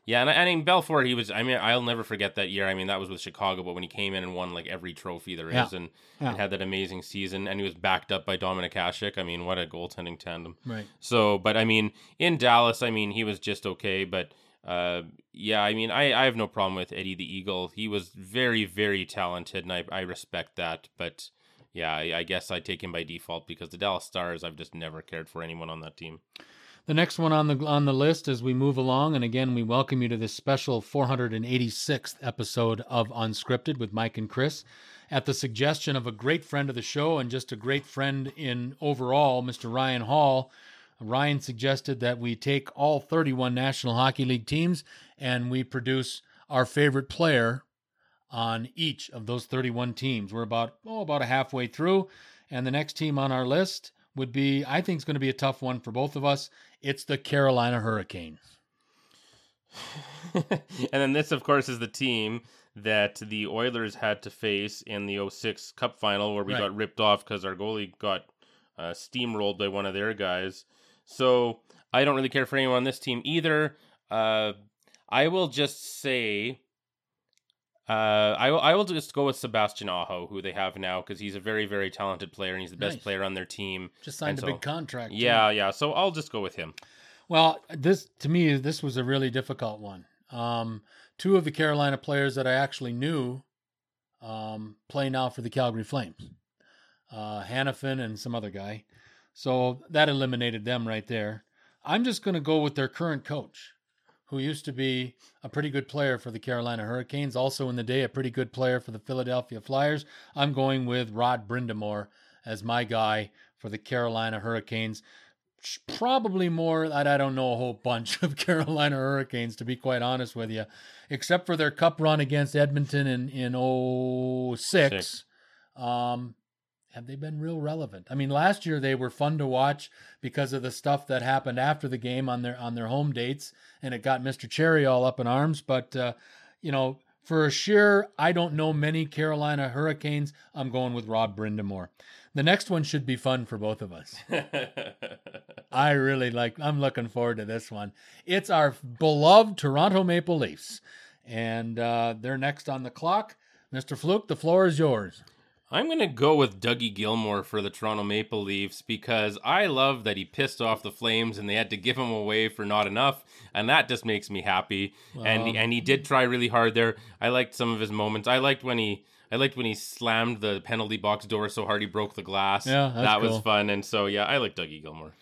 yeah, and I, mean Belfour, he was. I mean, I'll never forget that year. I mean, that was with Chicago, but when he came in and won like every trophy there is, Yeah. and, Yeah. and had that amazing season, and he was backed up by Dominik Hasek. I mean, what a goaltending tandem. Right. So, but I mean, in Dallas, I mean, he was just okay. But uh, yeah, I mean, I, I have no problem with Eddie the Eagle. He was very, very talented, and I, I respect that. But yeah, I, I guess I take him by default because the Dallas Stars, I've just never cared for anyone on that team. The next one on the on the list as we move along, and again, we welcome you to this special 486th episode of Unscripted with Mike and Chris. At the suggestion of a great friend of the show and just a great friend in overall, Mr. Ryan Hall, Ryan suggested that we take all 31 National Hockey League teams and we produce our favorite player on each of those 31 teams. We're about oh about a halfway through, and the next team on our list would be I think it's going to be a tough one for both of us. It's the Carolina Hurricanes. and then this, of course, is the team that the Oilers had to face in the 06 Cup final where we Right. got ripped off because our goalie got uh, steamrolled by one of their guys. So I don't really care for anyone on this team either. Uh, I will just say Uh, I will. I will just go with Sebastian Aho, who they have now, because he's a very, very talented player and he's the best Nice. player on their team. Just signed And a so- big contract. too. Yeah, yeah. So I'll just go with him. Well, this to me, this was a really difficult one. Um, two of the Carolina players that I actually knew um, play now for the Calgary Flames, uh, Hanifin and some other guy. So that eliminated them right there. I'm just going to go with their current coach, who used to be a pretty good player for the Carolina Hurricanes, also in the day a pretty good player for the Philadelphia Flyers. I'm going with Rod Brind'Amour as my guy for the Carolina Hurricanes probably more that I don't know a whole bunch of Carolina Hurricanes to be quite honest with you, except for their cup run against Edmonton in in 06. Six. Um, have they been real relevant? I mean, last year they were fun to watch because of the stuff that happened after the game on their on their home dates, and it got Mr. Cherry all up in arms. But uh, you know, for sheer, I don't know many Carolina Hurricanes. I'm going with Rob Brind'Amour. The next one should be fun for both of us. I really like. I'm looking forward to this one. It's our beloved Toronto Maple Leafs, and uh, they're next on the clock. Mr. Fluke, the floor is yours. I'm gonna go with Dougie Gilmour for the Toronto Maple Leafs because I love that he pissed off the Flames and they had to give him away for not enough, and that just makes me happy. and and he did try really hard there. I liked some of his moments. I liked when he. I liked when he slammed the penalty box door so hard he broke the glass. Yeah, that cool. was fun. And so yeah, I like Dougie Gilmour.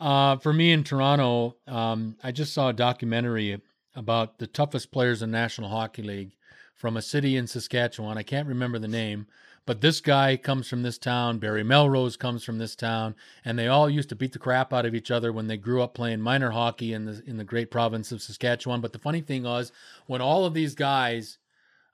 Uh, for me in Toronto, um, I just saw a documentary about the toughest players in National Hockey League from a city in Saskatchewan. I can't remember the name, but this guy comes from this town. Barry Melrose comes from this town, and they all used to beat the crap out of each other when they grew up playing minor hockey in the in the great province of Saskatchewan. But the funny thing was, when all of these guys,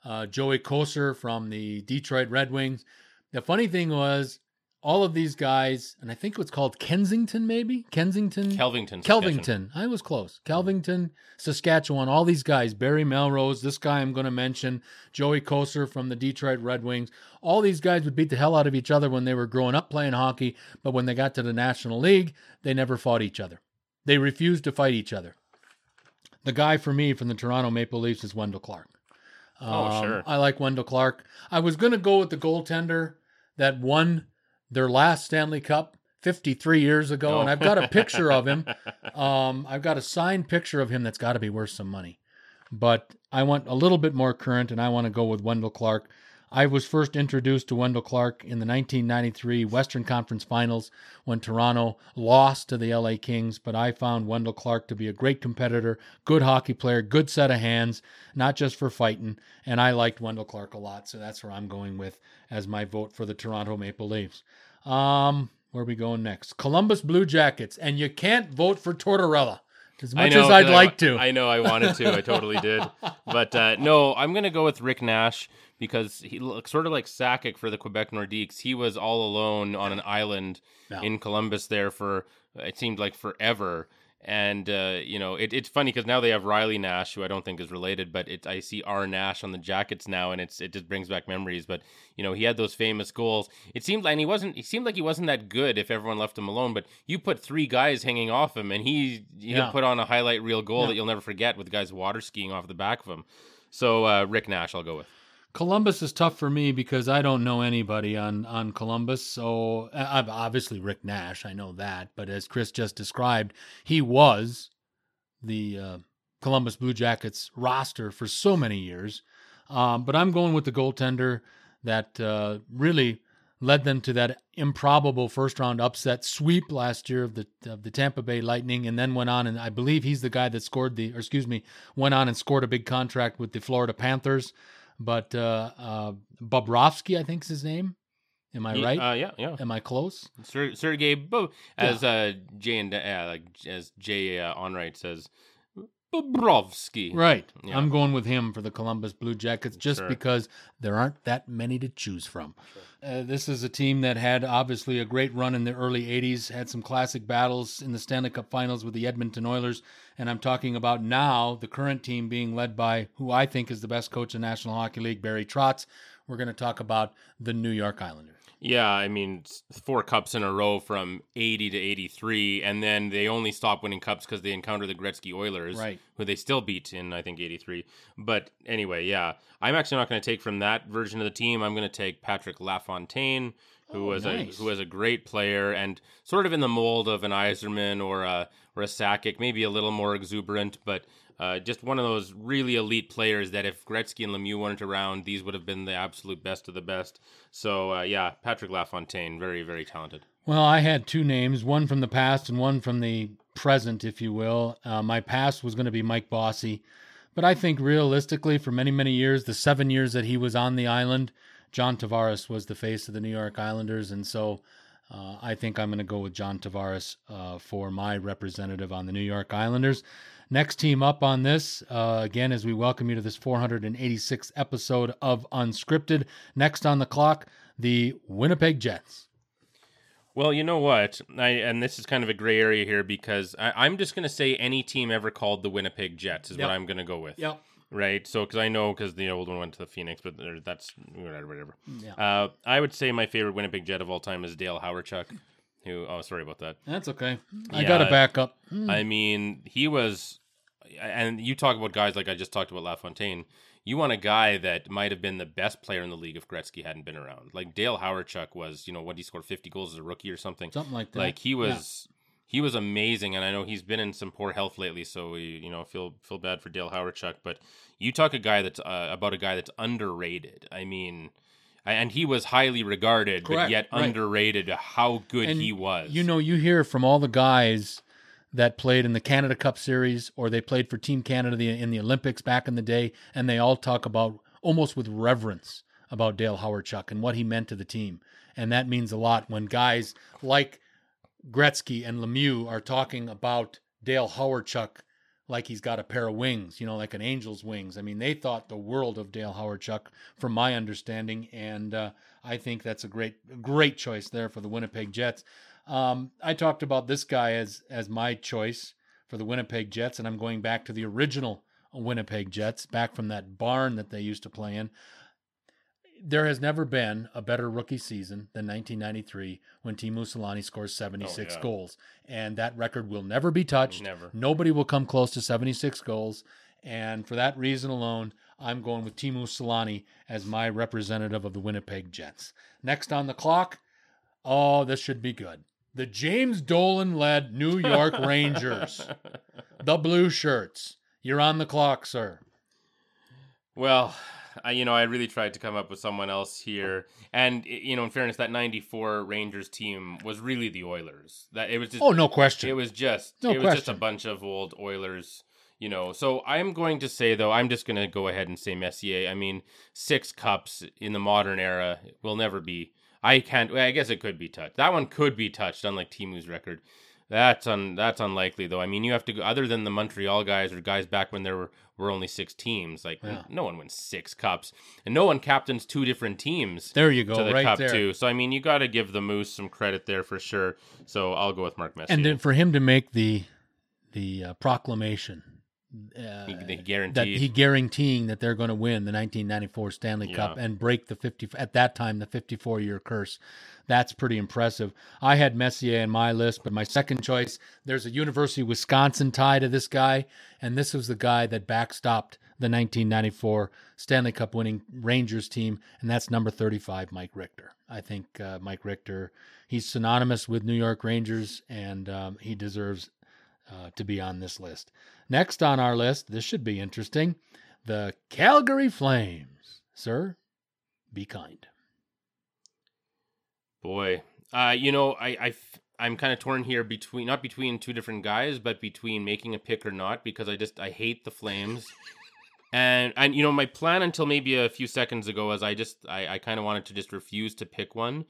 uh, Joey Kocur from the Detroit Red Wings, the funny thing was. All of these guys, and I think it was called Kensington, maybe Kensington, Kelvington. Kelvington. I was close. Kelvington, Saskatchewan. All these guys. Barry Melrose. This guy I'm going to mention. Joey Kocur from the Detroit Red Wings. All these guys would beat the hell out of each other when they were growing up playing hockey. But when they got to the National League, they never fought each other. They refused to fight each other. The guy for me from the Toronto Maple Leafs is Wendel Clark. Oh, Um, sure. I like Wendel Clark. I was going to go with the goaltender that won their last Stanley Cup 53 years ago, Oh. and I've got a picture of him. Um, I've got a signed picture of him that's got to be worth some money. But I want a little bit more current, and I want to go with Wendel Clark. I was first introduced to Wendel Clark in the 1993 Western Conference Finals when Toronto lost to the LA Kings. But I found Wendel Clark to be a great competitor, good hockey player, good set of hands, not just for fighting. And I liked Wendel Clark a lot, so that's where I'm going with as my vote for the Toronto Maple Leafs. Um, where are we going next? Columbus Blue Jackets, and you can't vote for Tortorella as much know, as I'd 'cause I- like to. I know I wanted to. I totally did. But uh, no, I'm going to go with Rick Nash because he looks sort of like Sakic for the Quebec Nordiques. He was all alone on an island Yeah. in Columbus there for, it seemed like forever. And, uh, you know, it, it's funny because now they have Riley Nash, who I don't think is related, but it, I see R Nash on the jackets now, and it's it just brings back memories. But you know, he had those famous goals. It seemed like and he wasn't. He seemed like he wasn't that good if everyone left him alone. But you put three guys hanging off him, and he he Yeah. put on a highlight reel goal Yeah. that you'll never forget with guys water skiing off the back of him. So uh, Rick Nash, I'll go with. Columbus is tough for me because I don't know anybody on on Columbus. So obviously Rick Nash, I know that, but as Chris just described, he was the uh, Columbus Blue Jackets roster for so many years. Um, but I'm going with the goaltender that uh, really led them to that improbable first round upset sweep last year of the of the Tampa Bay Lightning, and then went on and I believe he's the guy that scored the, or excuse me, went on and scored a big contract with the Florida Panthers. But uh, uh, Bobrovsky, I think is his name. Am I right? Uh, yeah, yeah. Am I close? Ser- Sergey, Bo- as uh, Jay and uh, like as Jay uh, Onrait says, Bobrovsky. Right. Yeah. I'm going with him for the Columbus Blue Jackets just Sure. because there aren't that many to choose from. Uh, this is a team that had obviously a great run in the early 80s, had some classic battles in the Stanley Cup finals with the Edmonton Oilers. And I'm talking about now the current team being led by who I think is the best coach in the National Hockey League, Barry Trotz. We're going to talk about the New York Islanders. Yeah, I mean, four cups in a row from 80 to 83, and then they only stop winning cups because they encounter the Gretzky Oilers, Right. who they still beat in, I think, 83. But anyway, yeah, I'm actually not going to take from that version of the team. I'm going to take Patrick LaFontaine, who Oh, was nice. a who was a great player and sort of in the mold of an Yzerman or a or a Sakic, maybe a little more exuberant, but uh, just one of those really elite players that if Gretzky and Lemieux weren't around, these would have been the absolute best of the best. So uh, yeah, Patrick LaFontaine, very very talented. Well, I had two names, one from the past and one from the present, if you will. Uh, my past was going to be Mike Bossy, but I think realistically, for many, many years, the seven years that he was on the island, John Tavares was the face of the New York Islanders. And so uh, I think I'm going to go with John Tavares uh, for my representative on the New York Islanders. Next team up on this, uh, again, as we welcome you to this 486th episode of Unscripted. Next on the clock, the Winnipeg Jets. Well, you know what? I and this is kind of a gray area here because I, I'm just going to say any team ever called the Winnipeg Jets is Yep. what I'm going to go with. Yep. Right. So because I know because the old one went to the Phoenix, but that's whatever. Whatever. Yeah. Uh, I would say my favorite Winnipeg Jet of all time is Dale Hawerchuk. Who? Oh, sorry about that. That's okay. I Yeah. got to back up. Hmm. I mean, he was, and you talk about guys like I just talked about LaFontaine. You want a guy that might have been the best player in the league if Gretzky hadn't been around. Like Dale Hawerchuk was, you know, what he scored fifty goals as a rookie or something. Something like that. Like he was, he was amazing, and I know he's been in some poor health lately, so we, you know, feel feel bad for Dale Hawerchuk. But you talk a guy that's uh, about a guy that's underrated. I mean. And he was highly regarded, but yet right. underrated. How good And he was. You know, you hear from all the guys that played in the Canada Cup Series or they played for Team Canada the- in the Olympics back in the day, and they all talk about almost with reverence about Dale Hawerchuk and what he meant to the team. And that means a lot when guys like Gretzky and Lemieux are talking about Dale Hawerchuk like he's got a pair of wings, you know, like an angel's wings. I mean, they thought the world of Dale Hawerchuk, from my understanding, and uh, I think that's a great, great choice there for the Winnipeg Jets. Um, I talked about this guy as as my choice for the Winnipeg Jets, and I'm going back to the original Winnipeg Jets, back from that barn that they used to play in. There has never been a better rookie season than 1993 when Teemu Selanne scores 76 Oh, yeah. goals. And that record will never be touched. Never. Nobody will come close to 76 goals. And for that reason alone, I'm going with Teemu Selanne as my representative of the Winnipeg Jets. Next on the clock, oh, this should be good. The James Dolan led New York Rangers, the blue shirts. You're on the clock, sir. Well, I, you know, I really tried to come up with someone else here, and you know, in fairness, that '94 Rangers team was really the Oilers. That it was just, Oh, no question. it was just, No it was just a bunch of old Oilers. You know, so I'm going to say though, I'm just going to go ahead and say Messier. I mean, six cups in the modern era will never be. I can't. I guess it could be touched. That one could be touched, unlike Teemu's record. That's un, that's unlikely though. I mean, you have to go other than the Montreal guys or guys back when there were, were only six teams. Like Yeah. no one wins six cups, and no one captains two different teams there you go, to the right cup there. too. So I mean, you got to give the Moose some credit there for sure. So I'll go with Mark Messier. And then for him to make the the uh, proclamation uh, he, that he guaranteeing that they're going to win the 1994 Stanley Yeah. Cup and break the 50 at that time the 54 year curse. That's pretty impressive. I had Messier in my list, but my second choice there's a University of Wisconsin tie to this guy, and this was the guy that backstopped the 1994 Stanley Cup winning Rangers team, and that's number 35, Mike Richter. I think uh, Mike Richter, he's synonymous with New York Rangers, and um, he deserves uh, to be on this list. Next on our list, this should be interesting the Calgary Flames. Sir, be kind. Boy, uh, you know, I, I f- I'm kind of torn here between not between two different guys, but between making a pick or not because I just I hate the Flames. And and you know my plan until maybe a few seconds ago was I just I, I kind of wanted to just refuse to pick one,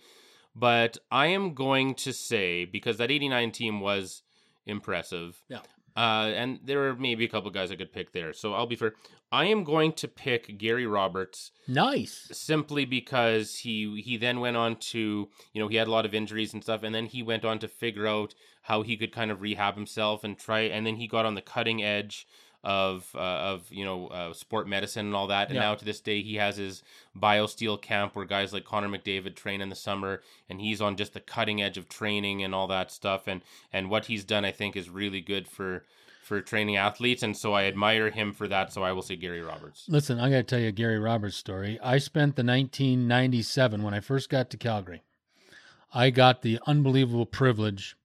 but I am going to say because that '89 team was impressive. Yeah. Uh, and there are maybe a couple guys I could pick there, so I'll be fair. I am going to pick Gary Roberts Nice. simply because he he then went on to you know he had a lot of injuries and stuff and then he went on to figure out how he could kind of rehab himself and try and then he got on the cutting edge of uh, of you know uh, sport medicine and all that. And Yeah. now to this day, he has his BioSteel camp where guys like Connor McDavid train in the summer, and he's on just the cutting edge of training and all that stuff. And and what he's done, I think, is really good for for training athletes. And so I admire him for that. So I will say Gary Roberts. Listen, I got to tell you a Gary Roberts story. I spent the 1997 when I first got to Calgary. I got the unbelievable privilege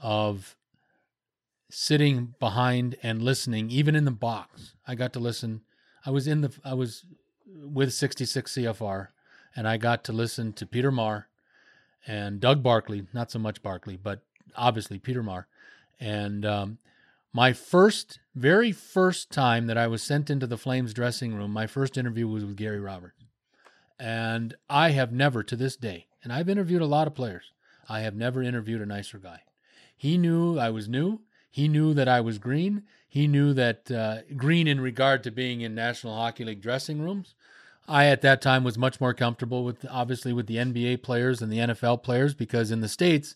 of sitting behind and listening, even in the box. I got to listen. I was in the. I was with 66 CFR, and I got to listen to Peter Maher and Doug Barkley. Not so much Barkley, but obviously Peter Maher. And um, my first, very first time that I was sent into the Flames dressing room, my first interview was with Gary Roberts. And I have never to this day, and I've interviewed a lot of players, I have never interviewed a nicer guy. He knew I was new. He knew that I was green. He knew that uh, green in regard to being in National Hockey League dressing rooms. I at that time was much more comfortable with obviously with the NBA players and the NFL players because in the states,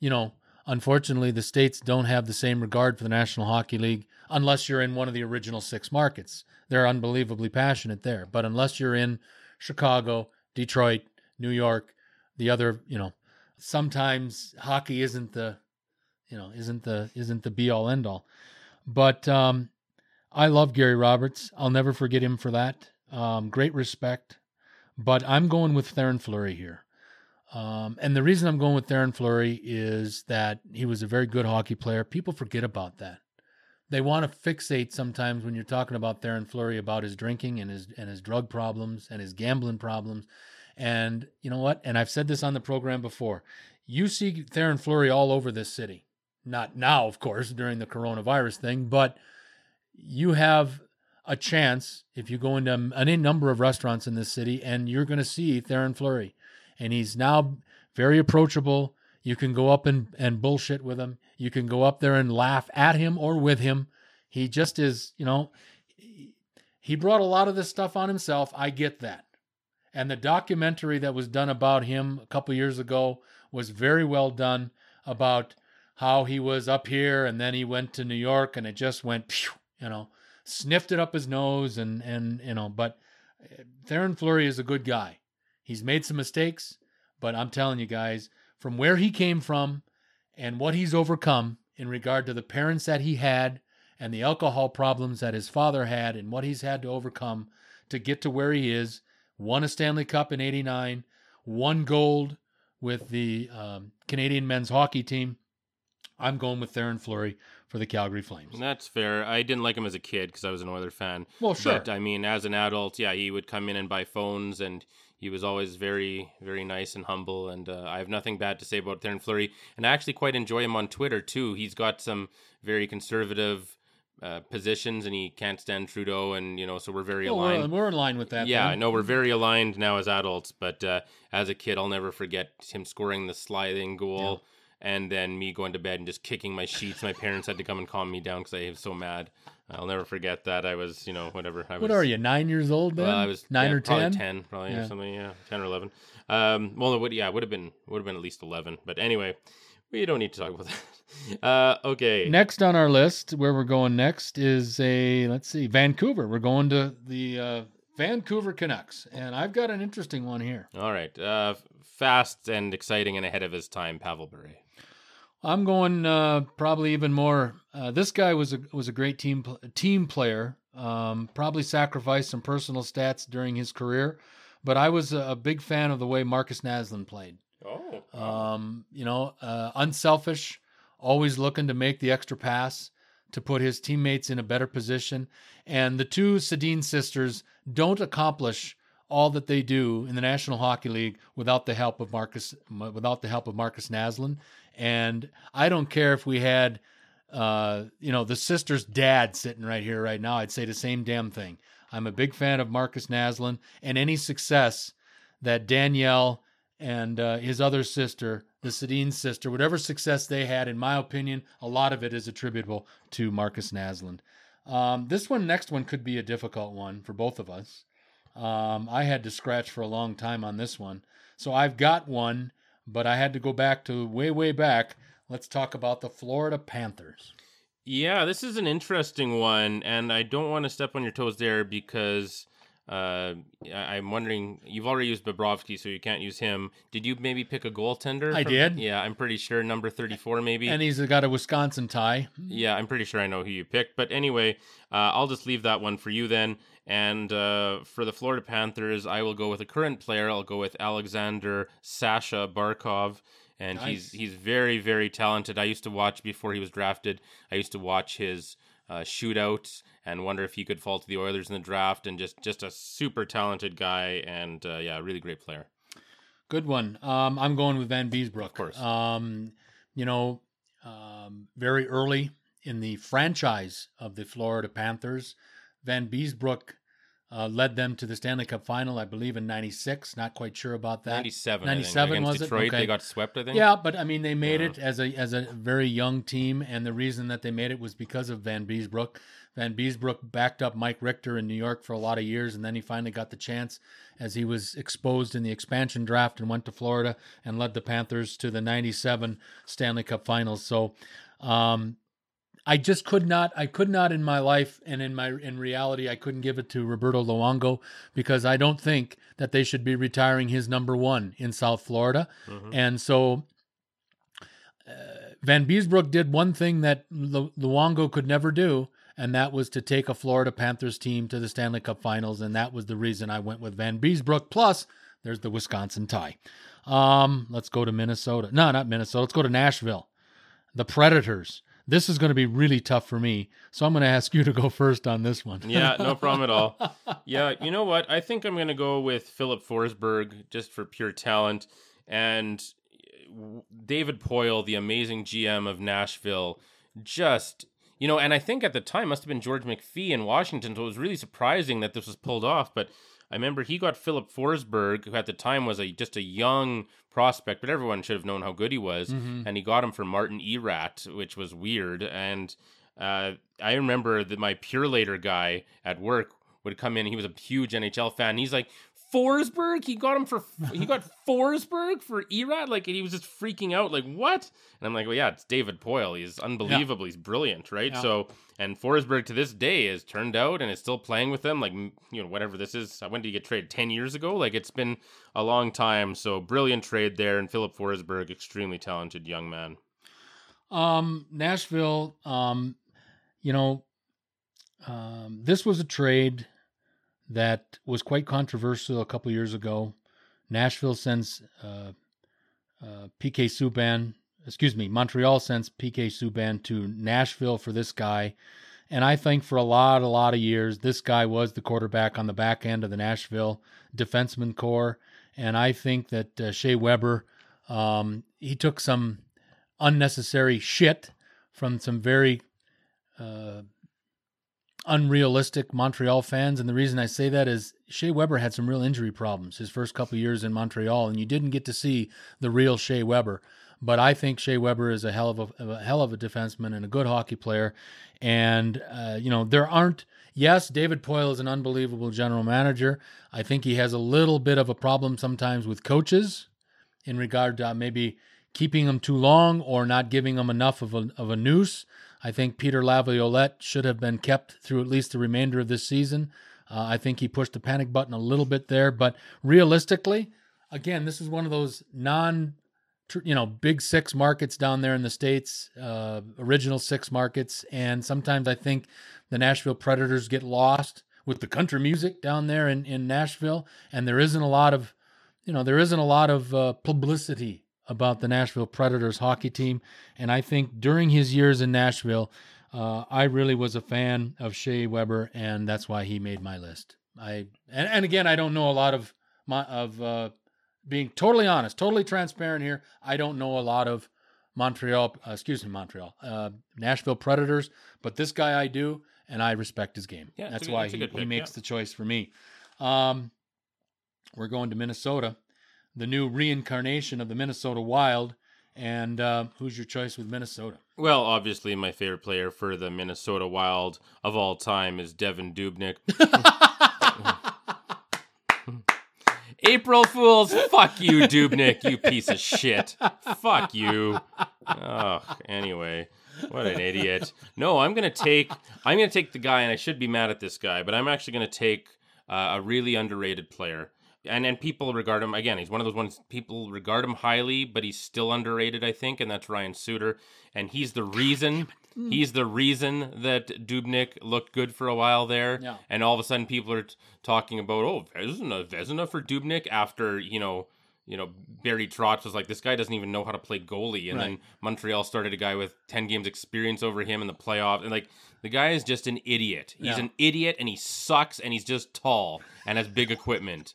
you know, unfortunately the states don't have the same regard for the National Hockey League unless you're in one of the original 6 markets. They're unbelievably passionate there, but unless you're in Chicago, Detroit, New York, the other, you know, sometimes hockey isn't the you know, isn't the isn't the be all end all. But um I love Gary Roberts. I'll never forget him for that. Um, great respect. But I'm going with Theoren Fleury here. Um, and the reason I'm going with Theoren Fleury is that he was a very good hockey player. People forget about that. They want to fixate sometimes when you're talking about Theoren Fleury about his drinking and his and his drug problems and his gambling problems. And you know what? And I've said this on the program before. You see Theoren Fleury all over this city. Not now, of course, during the coronavirus thing, but you have a chance if you go into any number of restaurants in this city and you're going to see Theoren Fleury. And he's now very approachable. You can go up and, and bullshit with him. You can go up there and laugh at him or with him. He just is, you know, he brought a lot of this stuff on himself. I get that. And the documentary that was done about him a couple years ago was very well done about how he was up here and then he went to New York and it just went, you know, sniffed it up his nose and and you know, but uh, Theoren Fleury is a good guy. He's made some mistakes, but I'm telling you guys, from where he came from and what he's overcome in regard to the parents that he had and the alcohol problems that his father had and what he's had to overcome to get to where he is, won a Stanley Cup in 89, won gold with the um, Canadian men's hockey team. I'm going with Theoren Fleury for the Calgary Flames. That's fair. I didn't like him as a kid because I was an Oiler fan. Well, sure. But I mean, as an adult, yeah, he would come in and buy phones, and he was always very, very nice and humble. And uh, I have nothing bad to say about Theoren Fleury, and I actually quite enjoy him on Twitter too. He's got some very conservative uh, positions, and he can't stand Trudeau, and you know, so we're very Well, aligned. we're, we're in line with that. yeah, I know we're very aligned now as adults, but uh, as a kid, I'll never forget him scoring the sliding goal. And then me going to bed and just kicking my sheets. My parents had to come and calm me down because I was so mad. I'll never forget that. I was, you know, whatever. I was, What are you, nine years old then? well, I was nine yeah, or probably ten? ten, probably Yeah. or something. Yeah, ten or eleven. Um, well, it would yeah, it would have been would have been at least eleven. But anyway, we don't need to talk about that. Uh, okay. Next on our list, where we're going next is a let's see, Vancouver. We're going to the uh, Vancouver Canucks, and I've got an interesting one here. All right. Uh, fast and exciting and ahead of his time, Pavel Bure. I'm going uh, probably even more. Uh, this guy was a was a great team team player. Um, probably sacrificed some personal stats during his career, but I was a, a big fan of the way Markus Naslund played. Oh. Um, you know, uh, unselfish, always looking to make the extra pass to put his teammates in a better position. And the two Sedin sisters don't accomplish all that they do in the National Hockey League without the help of Marcus without the help of Markus Naslund. And I don't care if we had uh, you know, the sister's dad sitting right here right now, I'd say the same damn thing. I'm a big fan of Markus Naslund and any success that Danielle and uh, his other sister, the Sedin sister, whatever success they had, in my opinion, a lot of it is attributable to Markus Naslund. Um, this one, next one, could be a difficult one for both of us. Um, I had to scratch for a long time on this one. So I've got one, but I had to go back to way, way back. Let's talk about the Florida Panthers. Yeah, this is an interesting one, and I don't want to step on your toes there because uh, I'm wondering. You've already used Bobrovsky, so you can't use him. Did you maybe pick a goaltender? I from- did. Yeah, I'm pretty sure number 34, maybe. And he's got a Wisconsin tie. Yeah, I'm pretty sure I know who you picked. But anyway, uh, I'll just leave that one for you then. And uh, for the Florida Panthers, I will go with a current player. I'll go with Alexander Sasha Barkov. And Nice. he's he's very very talented. I used to watch before he was drafted. I used to watch his uh, shootouts and wonder if he could fall to the Oilers in the draft. And just just a super talented guy and uh, yeah, really great player. Good one. Um, I'm going with Vanbiesbrouck. Of course. Um, you know, um, very early in the franchise of the Florida Panthers, Vanbiesbrouck uh, led them to the Stanley Cup final, I believe, in '96. Not quite sure about that. 97. 97 was Against it? Detroit, Okay. they got swept. I think. Yeah, but I mean, they made Yeah. it as a as a very young team, and the reason that they made it was because of Vanbiesbrouck. Van Beesbrook backed up Mike Richter in New York for a lot of years, and then he finally got the chance as he was exposed in the expansion draft and went to Florida and led the Panthers to the '97 Stanley Cup Finals. So, um, I just could not. I could not in my life and in my in reality, I couldn't give it to Roberto Luongo because I don't think that they should be retiring his number one in South Florida. Mhm. And so uh, Vanbiesbrouck did one thing that Lu- Luongo could never do, and that was to take a Florida Panthers team to the Stanley Cup Finals, and that was the reason I went with Vanbiesbrouck. Plus, there's the Wisconsin tie. Um, let's go to Minnesota. No, not Minnesota. Let's go to Nashville. The Predators. This is going to be really tough for me, so I'm going to ask you to go first on this one. Yeah, no problem at all. Yeah, you know what? I think I'm going to go with Filip Forsberg just for pure talent. And David Poile, the amazing GM of Nashville, just, you know, and I think at the time must have been George McPhee in Washington. So it was really surprising that this was pulled off. But I remember he got Filip Forsberg, who at the time was a just a young prospect, but everyone should have known how good he was. Mhm. And he got him for Martin Erat, which was weird. And uh, I remember that my Purolator guy at work would come in. He was a huge NHL fan. He's like, Forsberg? He got him for, he got Forsberg for Erat? Like, and he was just freaking out. Like, what? And I'm like, well, yeah, it's David Poile. He's unbelievable. He's brilliant, right? Yeah. So, and Forsberg to this day is turned out and is still playing with them. Like, you know, whatever this is. When did he get traded? 10 years ago? Like, it's been a long time. So, brilliant trade there. And Filip Forsberg, extremely talented young man. Um, Nashville, um, you know, um, this was a trade that was quite controversial a couple years ago. Nashville sends uh, uh, PK Subban, excuse me, Montreal sends PK Subban to Nashville for this guy. And I think for a lot, a lot of years, this guy was the quarterback on the back end of the Nashville defenseman core. And I think that uh, Shea Weber, um, he took some unnecessary shit from some very uh, unrealistic Montreal fans. And the reason I say that is Shea Weber had some real injury problems his first couple years in Montreal, and you didn't get to see the real Shea Weber. But I think Shea Weber is a hell of a, a hell of a defenseman and a good hockey player. And uh, you know there aren't. Yes, David Poile is an unbelievable general manager. I think he has a little bit of a problem sometimes with coaches in regard to maybe keeping them too long or not giving them enough of a, of a noose. I think Peter Laviolette should have been kept through at least the remainder of this season. Uh, I think he pushed the panic button a little bit there, but realistically, again, this is one of those non, you know, big six markets down there in the states, uh, original six markets, and sometimes I think the Nashville Predators get lost with the country music down there in in Nashville, and there isn't a lot of, you know, there isn't a lot of uh, publicity about the Nashville Predators hockey team. And I think during his years in Nashville, uh, I really was a fan of Shea Weber, and that's why he made my list. I and, and again, I don't know a lot of my of uh, being totally honest, totally transparent here. I don't know a lot of Montreal, uh, excuse me, Montreal, uh, Nashville Predators, but this guy I do, and I respect his game. Yeah, that's why he, he makes yeah. the choice for me. Um, we're going to Minnesota, the new reincarnation of the Minnesota Wild. And uh, who's your choice with Minnesota? Well, obviously, my favorite player for the Minnesota Wild of all time is Devan Dubnyk. April Fools, fuck you, Dubnyk, you piece of shit. Fuck you. Oh, anyway. What an idiot! No, I'm gonna take I'm gonna take the guy, and I should be mad at this guy, but I'm actually gonna take uh, a really underrated player. And and people regard him again. He's one of those ones people regard him highly, but he's still underrated, I think, and that's Ryan Suter. And he's the reason he's the reason that Dubnyk looked good for a while there. Yeah. And all of a sudden, people are t- talking about oh Vezina, Vezina for Dubnyk after you know you know, Barry Trotz was like, this guy doesn't even know how to play goalie. And Right. then Montreal started a guy with 10 games experience over him in the playoffs. And like, the guy is just an idiot. He's Yeah. an idiot and he sucks and he's just tall and has big equipment.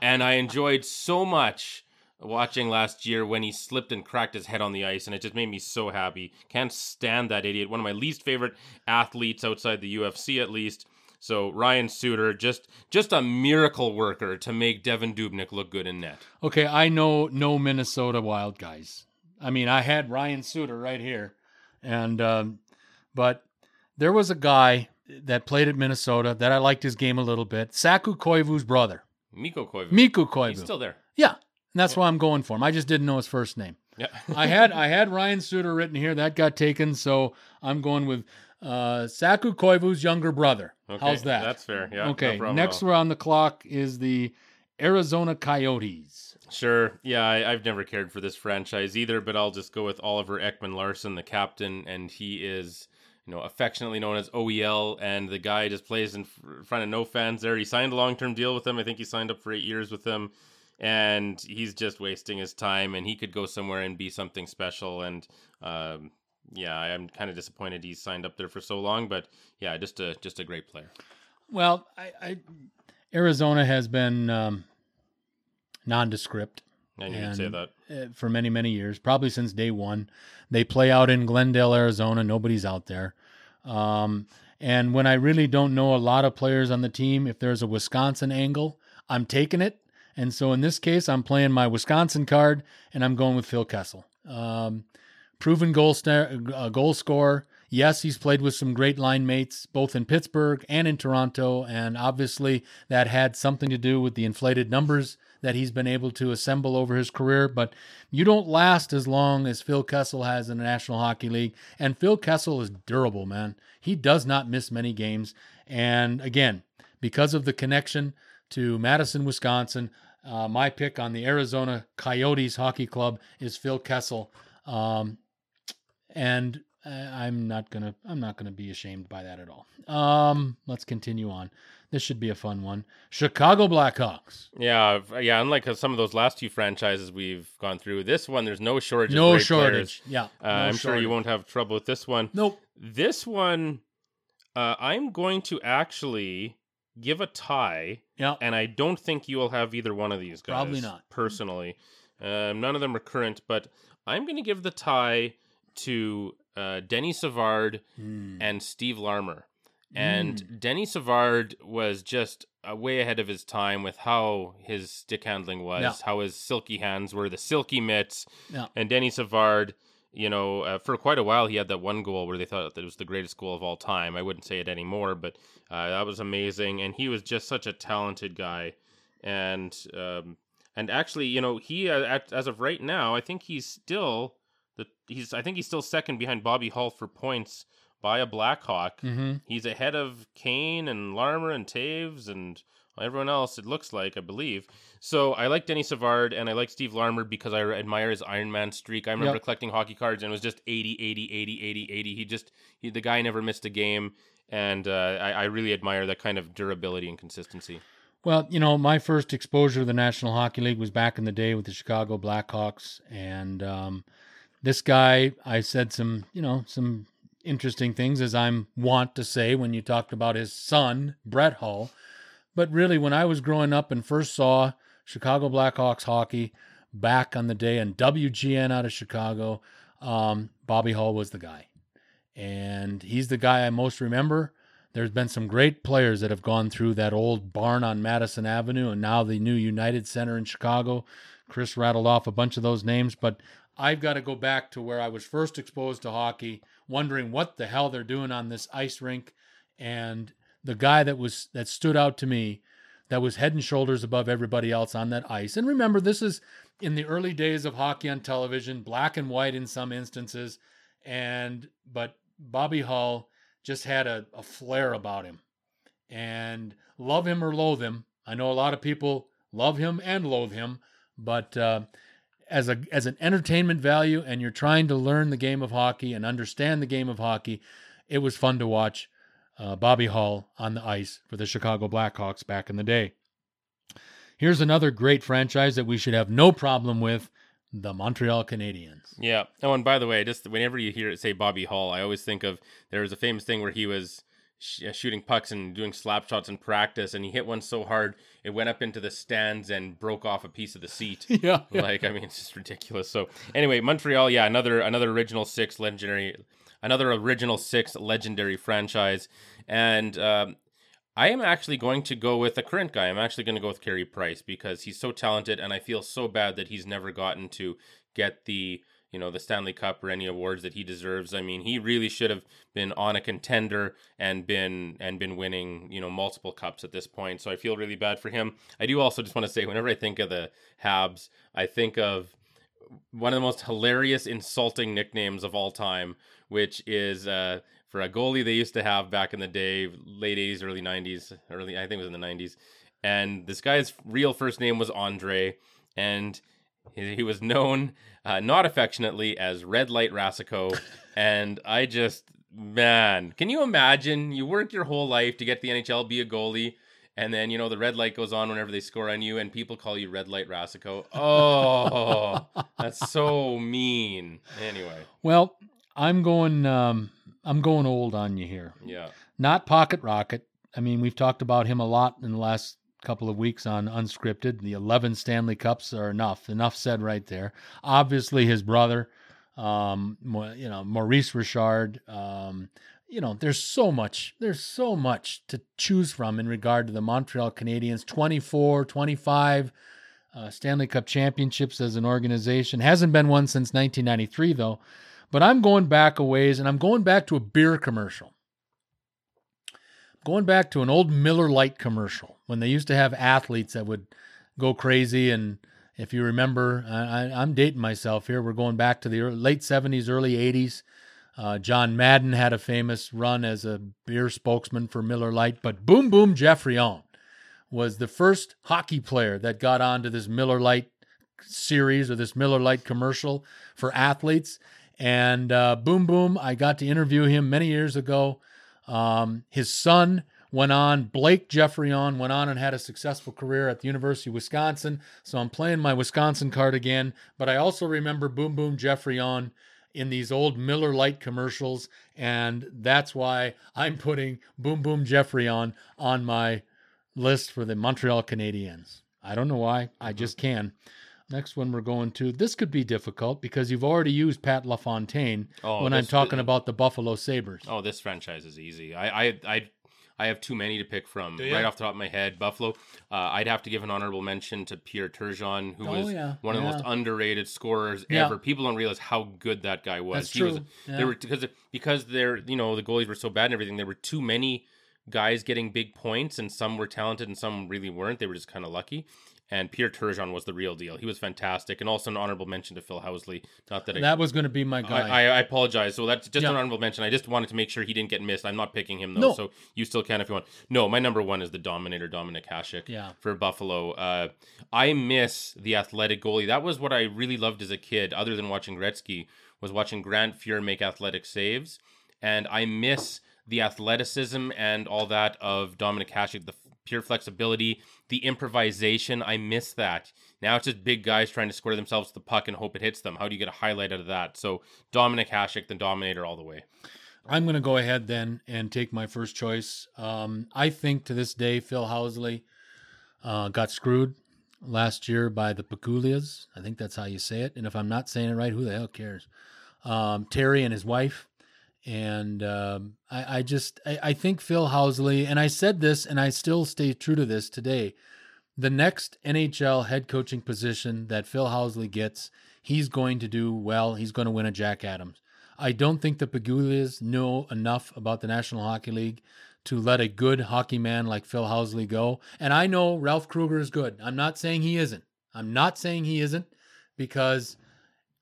And I enjoyed so much watching last year when he slipped and cracked his head on the ice. And it just made me so happy. Can't stand that idiot. One of my least favorite athletes outside the UFC, at least. So Ryan Suter, just just a miracle worker to make Devan Dubnyk look good in net. Okay, I know no Minnesota Wild guys. I mean, I had Ryan Suter right here, and um, but there was a guy that played at Minnesota that I liked his game a little bit. Saku Koivu's brother, Mikko Koivu. Mikko Koivu. He's still there. yeah, and that's why I'm going for him. I just didn't know his first name. Yeah. I had I had Ryan Suter written here. That got taken, so I'm going with uh, Saku Koivu's younger brother. Okay, How's that? That's fair. Yeah. okay. at Next on the clock is the Arizona Coyotes. Sure. Yeah, I, I've never cared for this franchise either, but I'll just go with Oliver Ekman-Larsson, the captain, and he is, you know, affectionately known as OEL, and the guy just plays in front of no fans there. He signed a long term deal with them. I think he signed up for eight years with them, and he's just wasting his time, and he could go somewhere and be something special. And um, yeah, I'm kind of disappointed he's signed up there for so long, but yeah, just a just a great player. Well, I, I Arizona has been um, nondescript I knew you'd say that. uh, for many many years, probably since day one. They play out in Glendale, Arizona. Nobody's out there. Um, and when I really don't know a lot of players on the team, if there's a Wisconsin angle, I'm taking it. And so in this case, I'm playing my Wisconsin card, and I'm going with Phil Kessel. Um, proven goal star, uh, goal scorer. Yes, he's played with some great line mates, both in Pittsburgh and in Toronto, and obviously that had something to do with the inflated numbers that he's been able to assemble over his career. But you don't last as long as Phil Kessel has in the National Hockey League, and Phil Kessel is durable, man. He does not miss many games, and again, because of the connection to Madison, Wisconsin, uh, my pick on the Arizona Coyotes Hockey Club is Phil Kessel. Um, and uh, I'm not gonna I'm not gonna be ashamed by that at all. Um, let's continue on. This should be a fun one. Chicago Blackhawks. Yeah, yeah. Unlike uh, some of those last two franchises we've gone through, this one there's no shortage. of No great shortage. players. Yeah, Uh, no I'm sure you won't have trouble with this one. Nope. This one, uh, I'm going to actually give a tie, Yeah. and I don't think you will have either one of these guys. Probably not. Personally, um, none of them are current, but I'm going to give the tie to uh, Denny Savard Hmm. and Steve Larmer. And Denny Savard was just uh, way ahead of his time with how his stick handling was, Yeah. how his silky hands were, the silky mitts. Yeah. And Denny Savard, you know, uh, for quite a while he had that one goal where they thought that it was the greatest goal of all time. I wouldn't say it anymore, but uh, that was amazing. And he was just such a talented guy. And um, and actually, you know, he uh, as of right now, I think he's still the he's I think he's still second behind Bobby Hull for points by a Blackhawk. Mm-hmm. He's ahead of Kane and Larmer and Toews and everyone else, it looks like, I believe. So I like Denny Savard and I like Steve Larmer because I admire his Iron Man streak. I remember Yep. collecting hockey cards and it was just 80, 80, 80, 80, 80. He just, he, the guy never missed a game. And uh, I, I really admire that kind of durability and consistency. Well, you know, my first exposure to the National Hockey League was back in the day with the Chicago Blackhawks, and um, this guy, I said some, you know, some interesting things as I'm wont to say when you talked about his son, Brett Hull. But really, when I was growing up and first saw Chicago Blackhawks hockey back on the day and WGN out of Chicago, um, Bobby Hull was the guy. And he's the guy I most remember. There's been some great players that have gone through that old barn on Madison Avenue and now the new United Center in Chicago. Chris rattled off a bunch of those names, but I've got to go back to where I was first exposed to hockey, wondering what the hell they're doing on this ice rink. And the guy that was that stood out to me that was head and shoulders above everybody else on that ice. And remember, this is in the early days of hockey on television, black and white in some instances. and but Bobby Hull just had a, a flair about him. And love him or loathe him, I know a lot of people love him and loathe him, but uh, as a as an entertainment value, and you're trying to learn the game of hockey and understand the game of hockey, it was fun to watch uh, Bobby Hull on the ice for the Chicago Blackhawks back in the day. Here's another great franchise that we should have no problem with the Montreal Canadiens. Yeah. Oh, and by the way, just whenever you hear it say Bobby Hull, I always think of there was a famous thing where he was sh- shooting pucks and doing slap shots in practice, and he hit one so hard it went up into the stands and broke off a piece of the seat. yeah, yeah. Like, I mean, it's just ridiculous. So, anyway, Montreal, yeah, another another original six legendary, another original six legendary franchise, and um, I am actually going to go with a current guy. I'm actually going to go with Carey Price because he's so talented, and I feel so bad that he's never gotten to get the you know the Stanley Cup or any awards that he deserves. I mean, he really should have been on a contender and been and been winning you know multiple cups at this point. So I feel really bad for him. I do also just want to say, whenever I think of the Habs, I think of one of the most hilarious, insulting nicknames of all time, which is uh, for a goalie they used to have back in the day, late 80s, early 90s, early, I think it was in the 90s. And this guy's real first name was Andre, and he, he was known uh, not affectionately as Red Light Racicot. and I just, man, can you imagine? You work your whole life to get the NHL, be a goalie. And then, you know, the red light goes on whenever they score on you, and people call you Red Light Racicot. Oh, that's so mean. Anyway, Well, I'm going. Um, I'm going old on you here. yeah. Not Pocket Rocket. I mean, we've talked about him a lot in the last couple of weeks on Unscripted. The 11 Stanley Cups are enough. Enough said right there. Obviously, his brother, um, you know, Maurice Richard. Um, you know, there's so much. There's so much to choose from in regard to the Montreal Canadiens. 24, 25 uh, Stanley Cup championships as an organization. Hasn't been one since 1993, though. But I'm going back a ways, and I'm going back to a beer commercial. Going back to an old Miller Lite commercial when they used to have athletes that would go crazy. And if you remember, I, I'm dating myself here. We're going back to the late 70s, early 80s. Uh, John Madden had a famous run as a beer spokesman for Miller Lite, but Boom Boom Geoffrion was the first hockey player that got onto this Miller Lite series or this Miller Lite commercial for athletes. And uh, Boom Boom, I got to interview him many years ago. Um, his son went on, Blake Geoffrion went on and had a successful career at the University of Wisconsin. So I'm playing my Wisconsin card again. But I also remember Boom Boom Geoffrion in these old Miller Lite commercials. And that's why I'm putting Boom Boom Geoffrion on on my list for the Montreal Canadiens. I don't know why. I mm-hmm. just can. Next one we're going to. This could be difficult because you've already used Pat LaFontaine Oh, when I'm talking about the Buffalo Sabres. Oh, this franchise is easy. I I I, I have too many to pick from right off the top of my head. Buffalo. Uh, I'd have to give an honorable mention to Pierre Turgeon, who Oh, was yeah, one of the most underrated scorers Yeah. ever. People don't realize how good that guy was. That's he was true. Yeah. there were because because they're you know the goalies were so bad and everything. There were too many guys getting big points, and some were talented and some really weren't. They were just kind of lucky. And Pierre Turgeon was the real deal. He was fantastic, and also an honorable mention to Phil Housley. Not that I That was going to be my guy. I, I, I apologize. So that's just Yeah. an honorable mention. I just wanted to make sure he didn't get missed. I'm not picking him though, No. so you still can if you want. No, my number one is the Dominator, Dominik Hasek. Yeah. For Buffalo, uh, I miss the athletic goalie. That was what I really loved as a kid. Other than watching Gretzky, was watching Grant Fuhr make athletic saves, and I miss the athleticism and all that of Dominik Hasek, the pure flexibility, the improvisation. I miss that. Now it's just big guys trying to square themselves to the puck and hope it hits them. How do you get a highlight out of that? So Dominik Hasek, the Dominator, all the way. I'm going to go ahead then and take my first choice. Um, I think to this day, Phil Housley uh, got screwed last year by the Peculias. I think that's how you say it. And if I'm not saying it right, who the hell cares? Um, Terry and his wife. And um, I, I just, I, I think Phil Housley, and I said this and I still stay true to this today. The next NHL head coaching position that Phil Housley gets, he's going to do well. He's going to win a Jack Adams. I don't think the Pagulias know enough about the National Hockey League to let a good hockey man like Phil Housley go. And I know Ralph Krueger is good. I'm not saying he isn't. I'm not saying he isn't because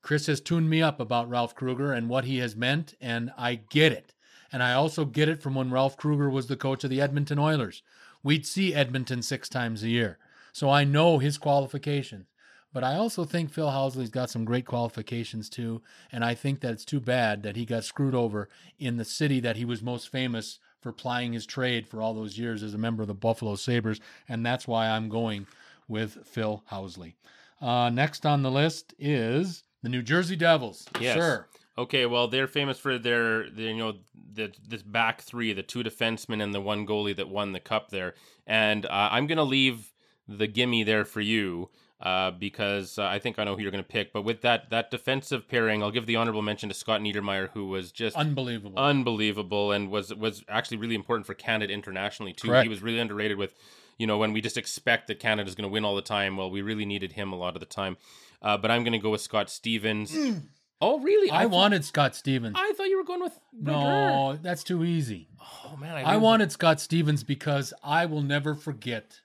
Chris has tuned me up about Ralph Krueger and what he has meant, and I get it. And I also get it from when Ralph Krueger was the coach of the Edmonton Oilers. We'd see Edmonton six times a year. So I know his qualifications. But I also think Phil Housley's got some great qualifications too. And I think that it's too bad that he got screwed over in the city that he was most famous for plying his trade for all those years as a member of the Buffalo Sabres. And that's why I'm going with Phil Housley. Uh, next on the list is the New Jersey Devils. Yes. Sir. Okay, well, they're famous for their, their, you know, the this back three, the two defensemen and the one goalie that won the cup there. And uh, I'm gonna leave the gimme there for you uh, because uh, I think I know who you're gonna pick. But with that that defensive pairing, I'll give the honorable mention to Scott Niedermayer, who was just Unbelievable. unbelievable and was was actually really important for Canada internationally too. Correct. He was really underrated with, you know, when we just expect that Canada's going to win all the time. Well, we really needed him a lot of the time. Uh, but I'm going to go with Scott Stevens. Oh, really? I thought- wanted Scott Stevens. I thought you were going with Brodeur. no, that's too easy. Oh man, I, I wanted Scott Stevens because I will never forget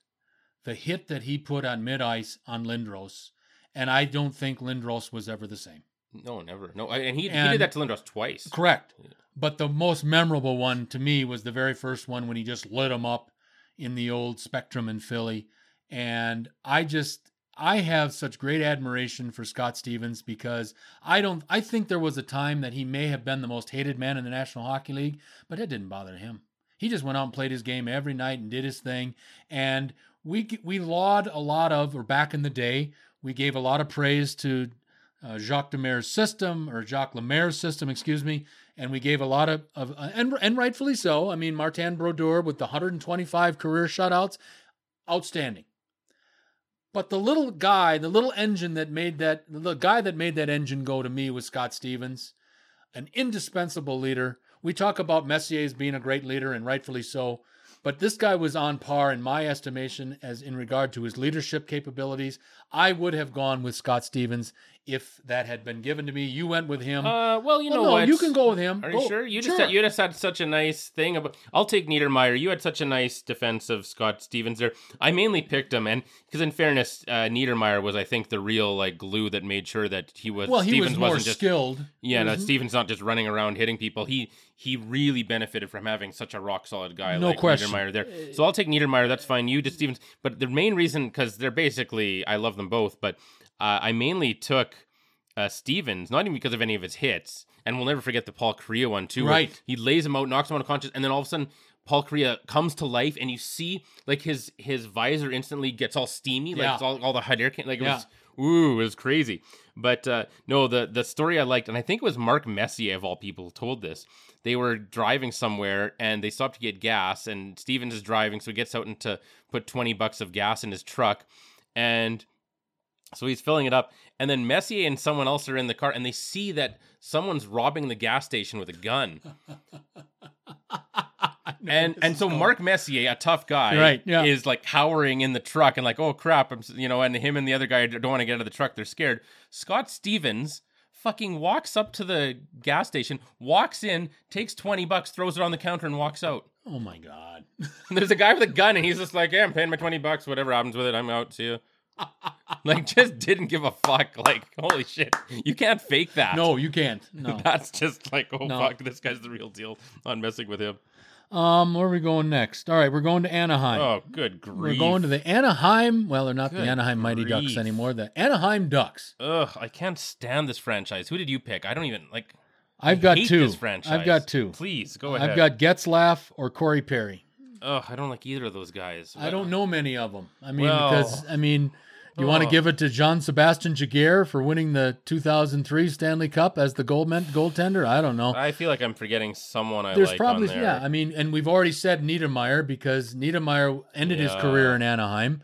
the hit that he put on mid ice on Lindros. And I don't think Lindros was ever the same. No, never. No, and he, he did that to Lindros twice. Correct. But the most memorable one to me was the very first one when he just lit him up in the old Spectrum in Philly. And I just I have such great admiration for Scott Stevens because I don't I think there was a time that he may have been the most hated man in the National Hockey League, but it didn't bother him. He just went out and played his game every night and did his thing. And we we laud a lot of, or back in the day, we gave a lot of praise to uh, Jacques Demers' system or Jacques Lemaire's system, excuse me, and we gave a lot of, of uh, and and rightfully so. I mean, Martin Brodeur with the 125 career shutouts, outstanding. But the little guy, the little engine that made that, the guy that made that engine go to me was Scott Stevens, an indispensable leader. We talk about Messier as being a great leader, and rightfully so. But this guy was on par, in my estimation, as in regard to his leadership capabilities. I would have gone with Scott Stevens if that had been given to me. You went with him. Uh, well, you Well, know no, what? you can go with him. Are Go. you sure? You just Sure. Had, you just had such a nice thing about. I'll take Niedermayer. You had such a nice defense of Scott Stevens there. I mainly picked him, and because in fairness, uh, Niedermayer was, I think, the real like glue that made sure that he was. well, he Stevens was more wasn't just skilled. Yeah, He no, Steven's not just running around hitting people. He he really benefited from having such a rock solid guy No like question. Niedermayer there. So I'll take Niedermayer. That's fine. You just Stevens. But the main reason, because they're basically, I love them both, but uh, I mainly took uh, Stevens, not even because of any of his hits. And we'll never forget the Paul Kariya one too. Right. He lays him out, knocks him out of conscious, and then all of a sudden. Paul Kariya comes to life, and you see like his his visor instantly gets all steamy, like Yeah. it's all all the hot air can like it Yeah. was Ooh, it was crazy. But uh, no, the the story I liked, and I think it was Mark Messier of all people told this. They were driving somewhere and they stopped to get gas, and Stevens is driving, so he gets out and to put twenty bucks of gas in his truck, and so he's filling it up. And then Messier and someone else are in the car, and they see that someone's robbing the gas station with a gun. And and so going. Mark Messier, a tough guy, Right, yeah. is like cowering in the truck and like, oh crap, I'm you know, and him and the other guy don't want to get out of the truck. They're scared. Scott Stevens fucking walks up to the gas station, walks in, takes twenty bucks, throws it on the counter, and walks out. Oh my god. There's a guy with a gun, and he's just like, yeah, I'm paying my twenty bucks. Whatever happens with it, I'm out. See you. Like, just didn't give a fuck. Like, holy shit, you can't fake that. No, you can't. No. That's just like, oh No. fuck, this guy's the real deal. I'm messing with him. Um, where are we going next? All right, we're going to Anaheim. Oh, good grief. we're going to the Anaheim. Well, they're not the Good Anaheim Mighty Ducks anymore. The Anaheim Ducks. Ugh, I can't stand this franchise. Who did you pick? I don't even like. I've I got two. I've got two. Please go ahead. I've got Getzlaf or Corey Perry. Ugh, I don't like either of those guys. I don't know many of them. I mean, Well- because I mean, you want to Oh. give it to John Sebastian Giguere for winning the 2003 Stanley Cup as the gold men- goaltender. I don't know. I feel like I'm forgetting someone I There's like probably on there. yeah. I mean, and we've already said Niedermayer because Niedermayer ended his career in Anaheim,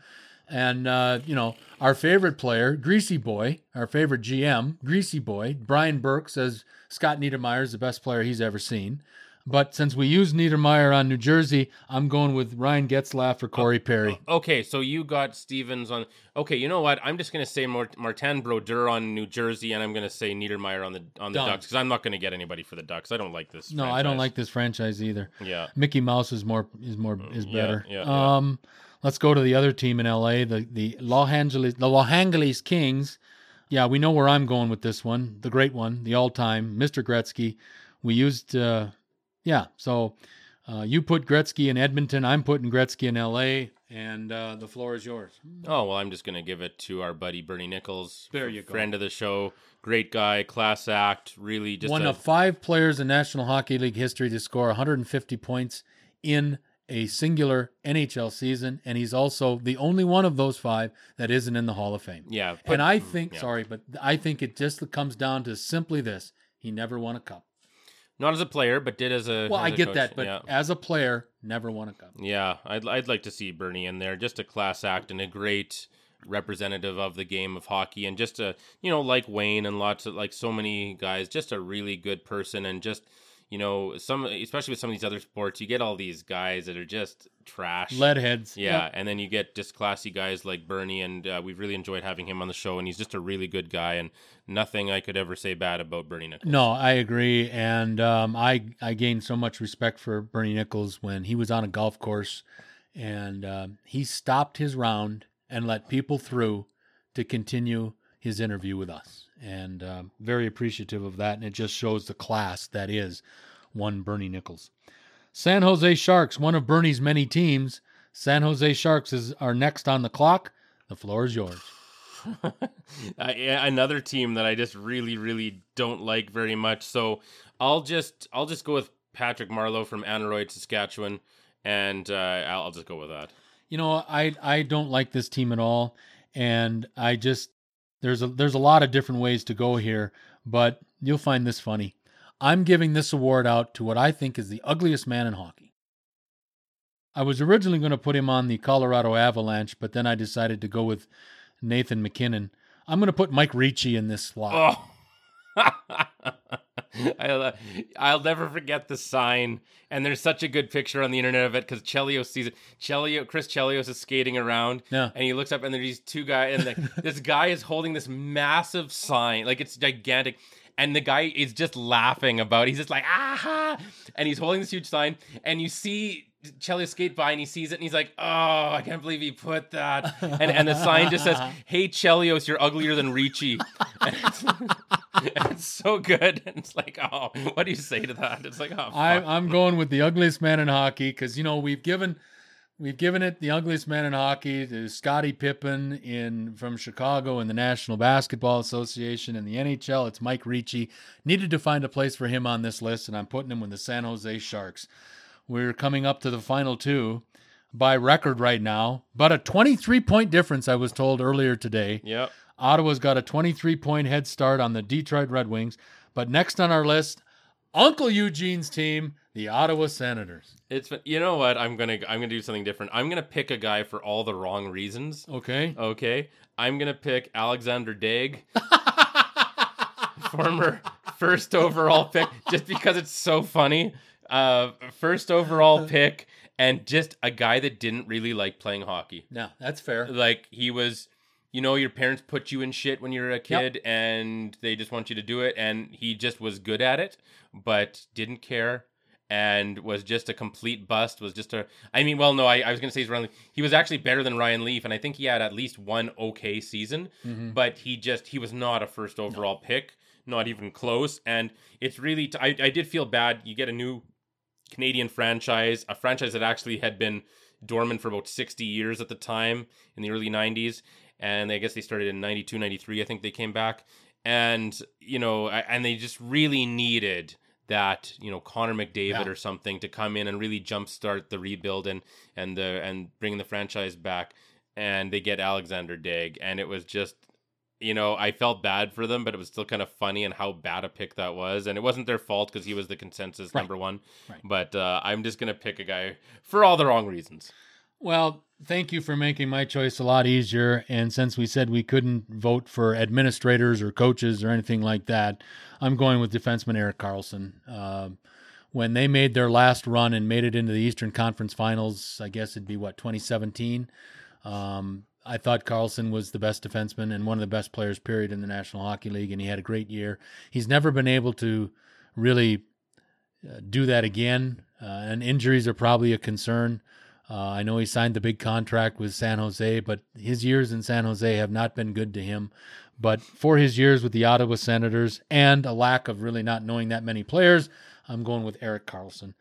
and uh, you know our favorite player, Greasy Boy, our favorite GM, Greasy Boy, Brian Burke says Scott Niedermayer is the best player he's ever seen. But since we use Niedermayer on New Jersey, I'm going with Ryan Getzlaf or Corey Perry. Okay, so you got Stevens on. Okay, you know what? I'm just gonna say Mart- Martin Brodeur on New Jersey, and I'm gonna say Niedermayer on the on the Done. Ducks because I'm not gonna get anybody for the Ducks. I don't like this. No, I don't like this franchise either. Yeah. Mickey Mouse is more is more is better. yeah, yeah. Um, let's go to the other team in LA, the the Los Angeles the Los Angeles Kings. yeah, we know where I'm going with this one. The great one, the all-time Mr. Gretzky. We used, uh, yeah. So uh, you put Gretzky in Edmonton. I'm putting Gretzky in L.A. And uh, the floor is yours. Oh well, I'm just gonna give it to our buddy Bernie Nicholls. There you go. friend of the show, great guy, class act, really just one a, of five players in National Hockey League history to score 150 points in a singular NHL season, and he's also the only one of those five that isn't in the Hall of Fame. yeah. put- and I think, yeah. sorry, but I think it just comes down to simply this: he never won a cup. Not as a player, but did as a. Well, as I a get coach. that, but yeah. as a player, never won a cup. Yeah, I'd I'd like to see Bernie in there. Just a class act and a great representative of the game of hockey, and just a you know like Wayne and lots of like so many guys, just a really good person, and just you know some especially with some of these other sports, you get all these guys that are just trash. Leadheads. yeah, and then you get just classy guys like Bernie, and uh, we've really enjoyed having him on the show, and he's just a really good guy, and nothing I could ever say bad about Bernie Nicholls. No, I agree, and um, I I gained so much respect for Bernie Nicholls when he was on a golf course, and um he stopped his round and let people through to continue his interview with us, and um, very appreciative of that, and it just shows the class that is one Bernie Nicholls. San Jose Sharks, one of Bernie's many teams. San Jose Sharks is are next on the clock. The floor is yours. uh, another team that I just really, really don't like very much. So I'll just I'll just go with Patrick Marleau from Aneroid, Saskatchewan, and uh, I'll, I'll just go with that. You know, I I don't like this team at all, and I just there's a there's a lot of different ways to go here, but you'll find this funny. I'm giving this award out to what I think is the ugliest man in hockey. I was originally going to put him on the Colorado Avalanche, but then I decided to go with Nathan MacKinnon. I'm going to put Mike Ricci in this slot. Oh. I'll, uh, I'll never forget the sign, and there's such a good picture on the internet of it because Chelios sees it. Chelio, Chris Chelios is skating around, Yeah. and he looks up, and there's these two guys, and the, this guy is holding this massive sign, like it's gigantic, and the guy is just laughing about. It. He's just like ah, and he's holding this huge sign, and you see. Chelios skate by and he sees it and he's like, "Oh, I can't believe he put that." And and the sign just says, "Hey Chelios, you're uglier than Ricci." It's, so good. And it's like, oh, what do you say to that? It's like, oh, I. I'm going with the ugliest man in hockey because you know we've given we've given it the ugliest man in hockey to Scottie Pippen in from Chicago in the National Basketball Association and the NHL. It's Mike Ricci. Needed to find a place for him on this list, and I'm putting him with the San Jose Sharks. We're coming up to the final two by record right now, but a 23 point difference. I was told earlier today. Yep. Ottawa's got a 23 point head start on the Detroit Red Wings. But next on our list, Uncle Eugene's team, the Ottawa Senators. It's you know what? I'm gonna I'm gonna do something different. I'm gonna pick a guy for all the wrong reasons. Okay. Okay. I'm gonna pick Alexander Daigle, former first overall pick, just because it's so funny. Uh, first overall pick, and just a guy that didn't really like playing hockey. No, that's fair. like he was you know your parents put you in shit when you're a kid and they just want you to do it and he just was good at it but didn't care and was just a complete bust was just a i mean well no i, I was going to say he's Leaf. he was actually better than ryan leaf and i think he had at least one okay season Mhm. but he just he was not a first overall pick not even close and it's really t- I, I did feel bad you get a new canadian franchise a franchise that actually had been dormant for about 60 years at the time in the early 90s and I guess they started in 92 93 I think they came back and you know and they just really needed that you know Connor McDavid Yeah. or something to come in and really jumpstart the rebuild and and the and bring the franchise back and they get Alexander Daigle and it was just you know I felt bad for them but it was still kind of funny and how bad a pick that was and it wasn't their fault because he was the consensus Right. number one Right. but uh, I'm just gonna pick a guy for all the wrong reasons Well, thank you for making my choice a lot easier. And since we said we couldn't vote for administrators or coaches or anything like that, I'm going with defenseman Erik Karlsson. Um when they made their last run and made it into the Eastern Conference Finals, I guess it'd be what 2017. Um, I thought Karlsson was the best defenseman and one of the best players, period, in the National Hockey League, and he had a great year. He's never been able to really uh, do that again, uh, and injuries are probably a concern. Uh, I know he signed the big contract with San Jose, but his years in San Jose have not been good to him. But for his years with the Ottawa Senators and a lack of really not knowing that many players, I'm going with Erik Karlsson.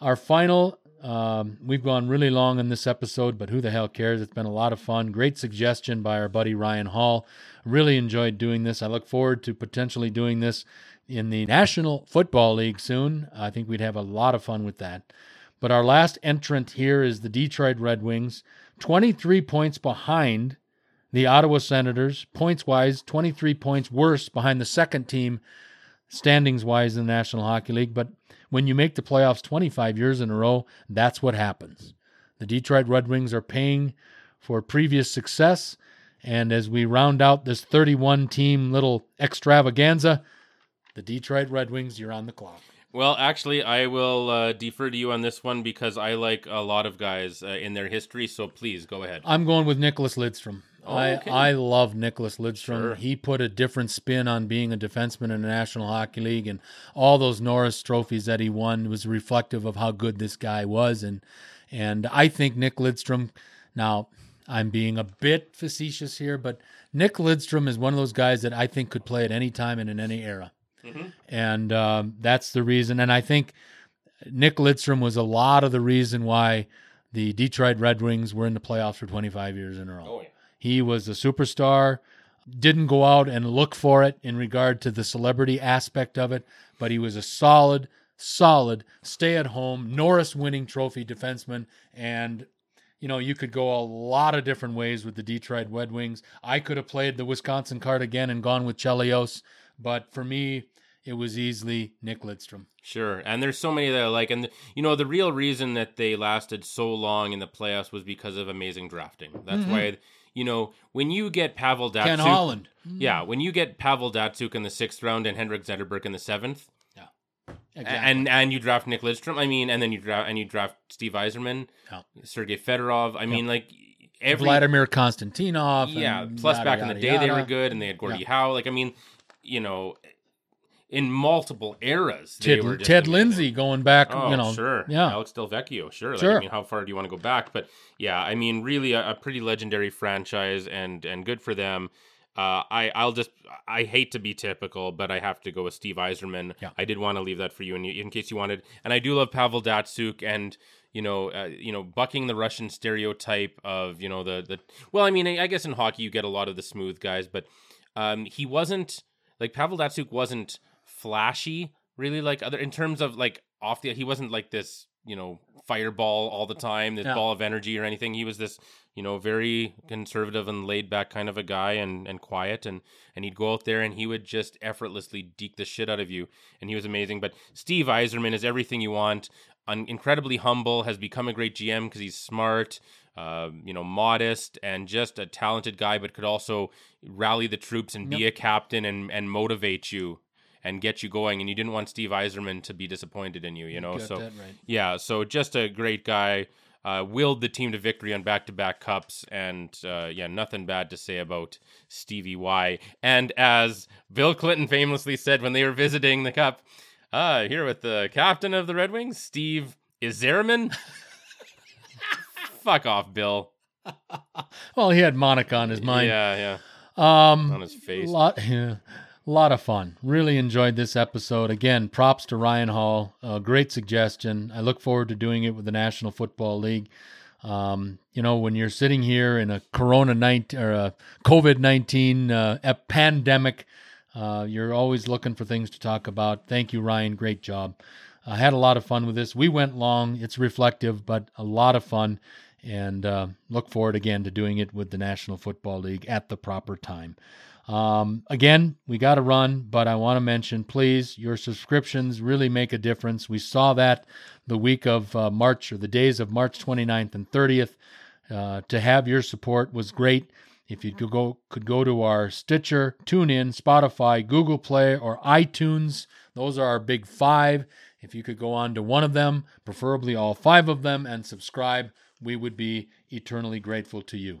Our final, um, we've gone really long in this episode, but who the hell cares? It's been a lot of fun. Great suggestion by our buddy Ryan Hall. Really enjoyed doing this. I look forward to potentially doing this in the National Football League soon. I think we'd have a lot of fun with that. But our last entrant here is the Detroit Red Wings, 23 points behind the Ottawa Senators, points wise, 23 points worse behind the second team, standings wise, in the National Hockey League. But when you make the playoffs 25 years in a row, that's what happens. The Detroit Red Wings are paying for previous success. And as we round out this 31 team little extravaganza, the Detroit Red Wings, you're on the clock. Well, actually, I will uh, defer to you on this one because I like a lot of guys uh, in their history. So please go ahead. I'm going with Nicholas Lidstrom. Oh, I. I love Nicholas Lidstrom. Sure. He put a different spin on being a defenseman in the National Hockey League, and all those Norris trophies that he won was reflective of how good this guy was. And and I think Nick Lidstrom. Now I'm being a bit facetious here, but Nick Lidstrom is one of those guys that I think could play at any time and in any era, and um, that's the reason. And I think Nick Lidstrom was a lot of the reason why the Detroit Red Wings were in the playoffs for 25 years in a row. Oh, yeah. He was a superstar, didn't go out and look for it in regard to the celebrity aspect of it, but he was a solid, solid, stay at home, Norris winning trophy defenseman. And, you know, you could go a lot of different ways with the Detroit Red Wings. I could have played the Wisconsin card again and gone with Chelios, but for me, it was easily Nick Lidstrom. Sure, and there's so many that I like, and you know the real reason that they lasted so long in the playoffs was because of amazing drafting. That's mm-hmm. why you know when you get Pavel Datsyuk, Ken Holland. yeah, mm. when you get Pavel Datsyuk in the sixth round and Henrik Zetterberg in the seventh, Exactly. and and you draft Nick Lidstrom, I mean, and then you draft and you draft Steve Yzerman, Yeah. Sergei Fedorov. I mean, like every Vladimir Konstantinov. yeah. Plus, yada, back in the day, they were good, and they had Gordie Howe. Like, I mean, you know, in multiple eras, Ted, Ted. Lindsay going back, Oh, you know. sure. Yeah. Alex Delvecchio, sure. Like, Sure. I mean, how far do you want to go back? But yeah, I mean, really a, a pretty legendary franchise and and good for them. Uh, I I'll just I hate to be typical, but I have to go with Steve Yzerman. Yeah. I did want to leave that for you in, in case you wanted, and I do love Pavel Datsyuk and you know uh, you know bucking the Russian stereotype of you know the the well, I mean, I, I guess in hockey you get a lot of the smooth guys, but um, he wasn't like Pavel Datsyuk wasn't flashy really like other in terms of like off the he wasn't like this you know fireball all the time this Yeah. ball of energy or anything. He was this you know very conservative and laid back kind of a guy and and quiet and and he'd go out there and he would just effortlessly deke the shit out of you and he was amazing. But Steve Yzerman is everything you want. Un- incredibly humble has become a great GM because he's smart uh, you know modest and just a talented guy but could also rally the troops and be a captain and and motivate you and get you going. And you didn't want Steve Yzerman to be disappointed in you you know? got so right. yeah so just a great guy uh, willed the team to victory on back-to-back cups. And uh, yeah nothing bad to say about Stevie Y. And as Bill Clinton famously said when they were visiting the cup uh here with the captain of the Red Wings Steve Yzerman fuck off Bill Well, he had Monica on his mind. yeah yeah Um, on his face lot, yeah, lot of fun. Really enjoyed this episode. Again, props to Ryan Hall. Uh, great suggestion. I look forward to doing it with the National Football League. Um, you know, when you're sitting here in a Corona nineteen or a COVID nineteen uh, pandemic, uh, you're always looking for things to talk about. Thank you, Ryan. Great job. I had a lot of fun with this. We went long. It's reflective, but a lot of fun. And uh, look forward again to doing it with the National Football League at the proper time. Um, again, we got to run, but I want to mention, please, your subscriptions really make a difference. We saw that the week of uh, March or the days of March 29th and 30th. Uh, to have your support was great. If you could go could go to our Stitcher, TuneIn, Spotify, Google Play, or iTunes, those are our big five. If you could go on to one of them, preferably all five of them, and subscribe, we would be eternally grateful to you.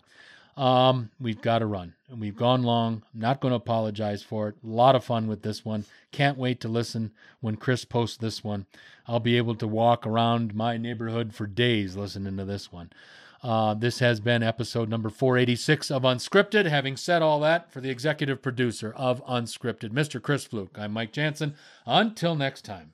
Um, we've got to run, and we've gone long. Not going to apologize for it. A lot of fun with this one. Can't wait to listen when Chris posts this one. I'll be able to walk around my neighborhood for days listening to this one. Uh, this has been episode number 486 of Unscripted. Having said all that, for the executive producer of Unscripted, Mr. Chris Fluke, I'm Mike Jansen. Until next time.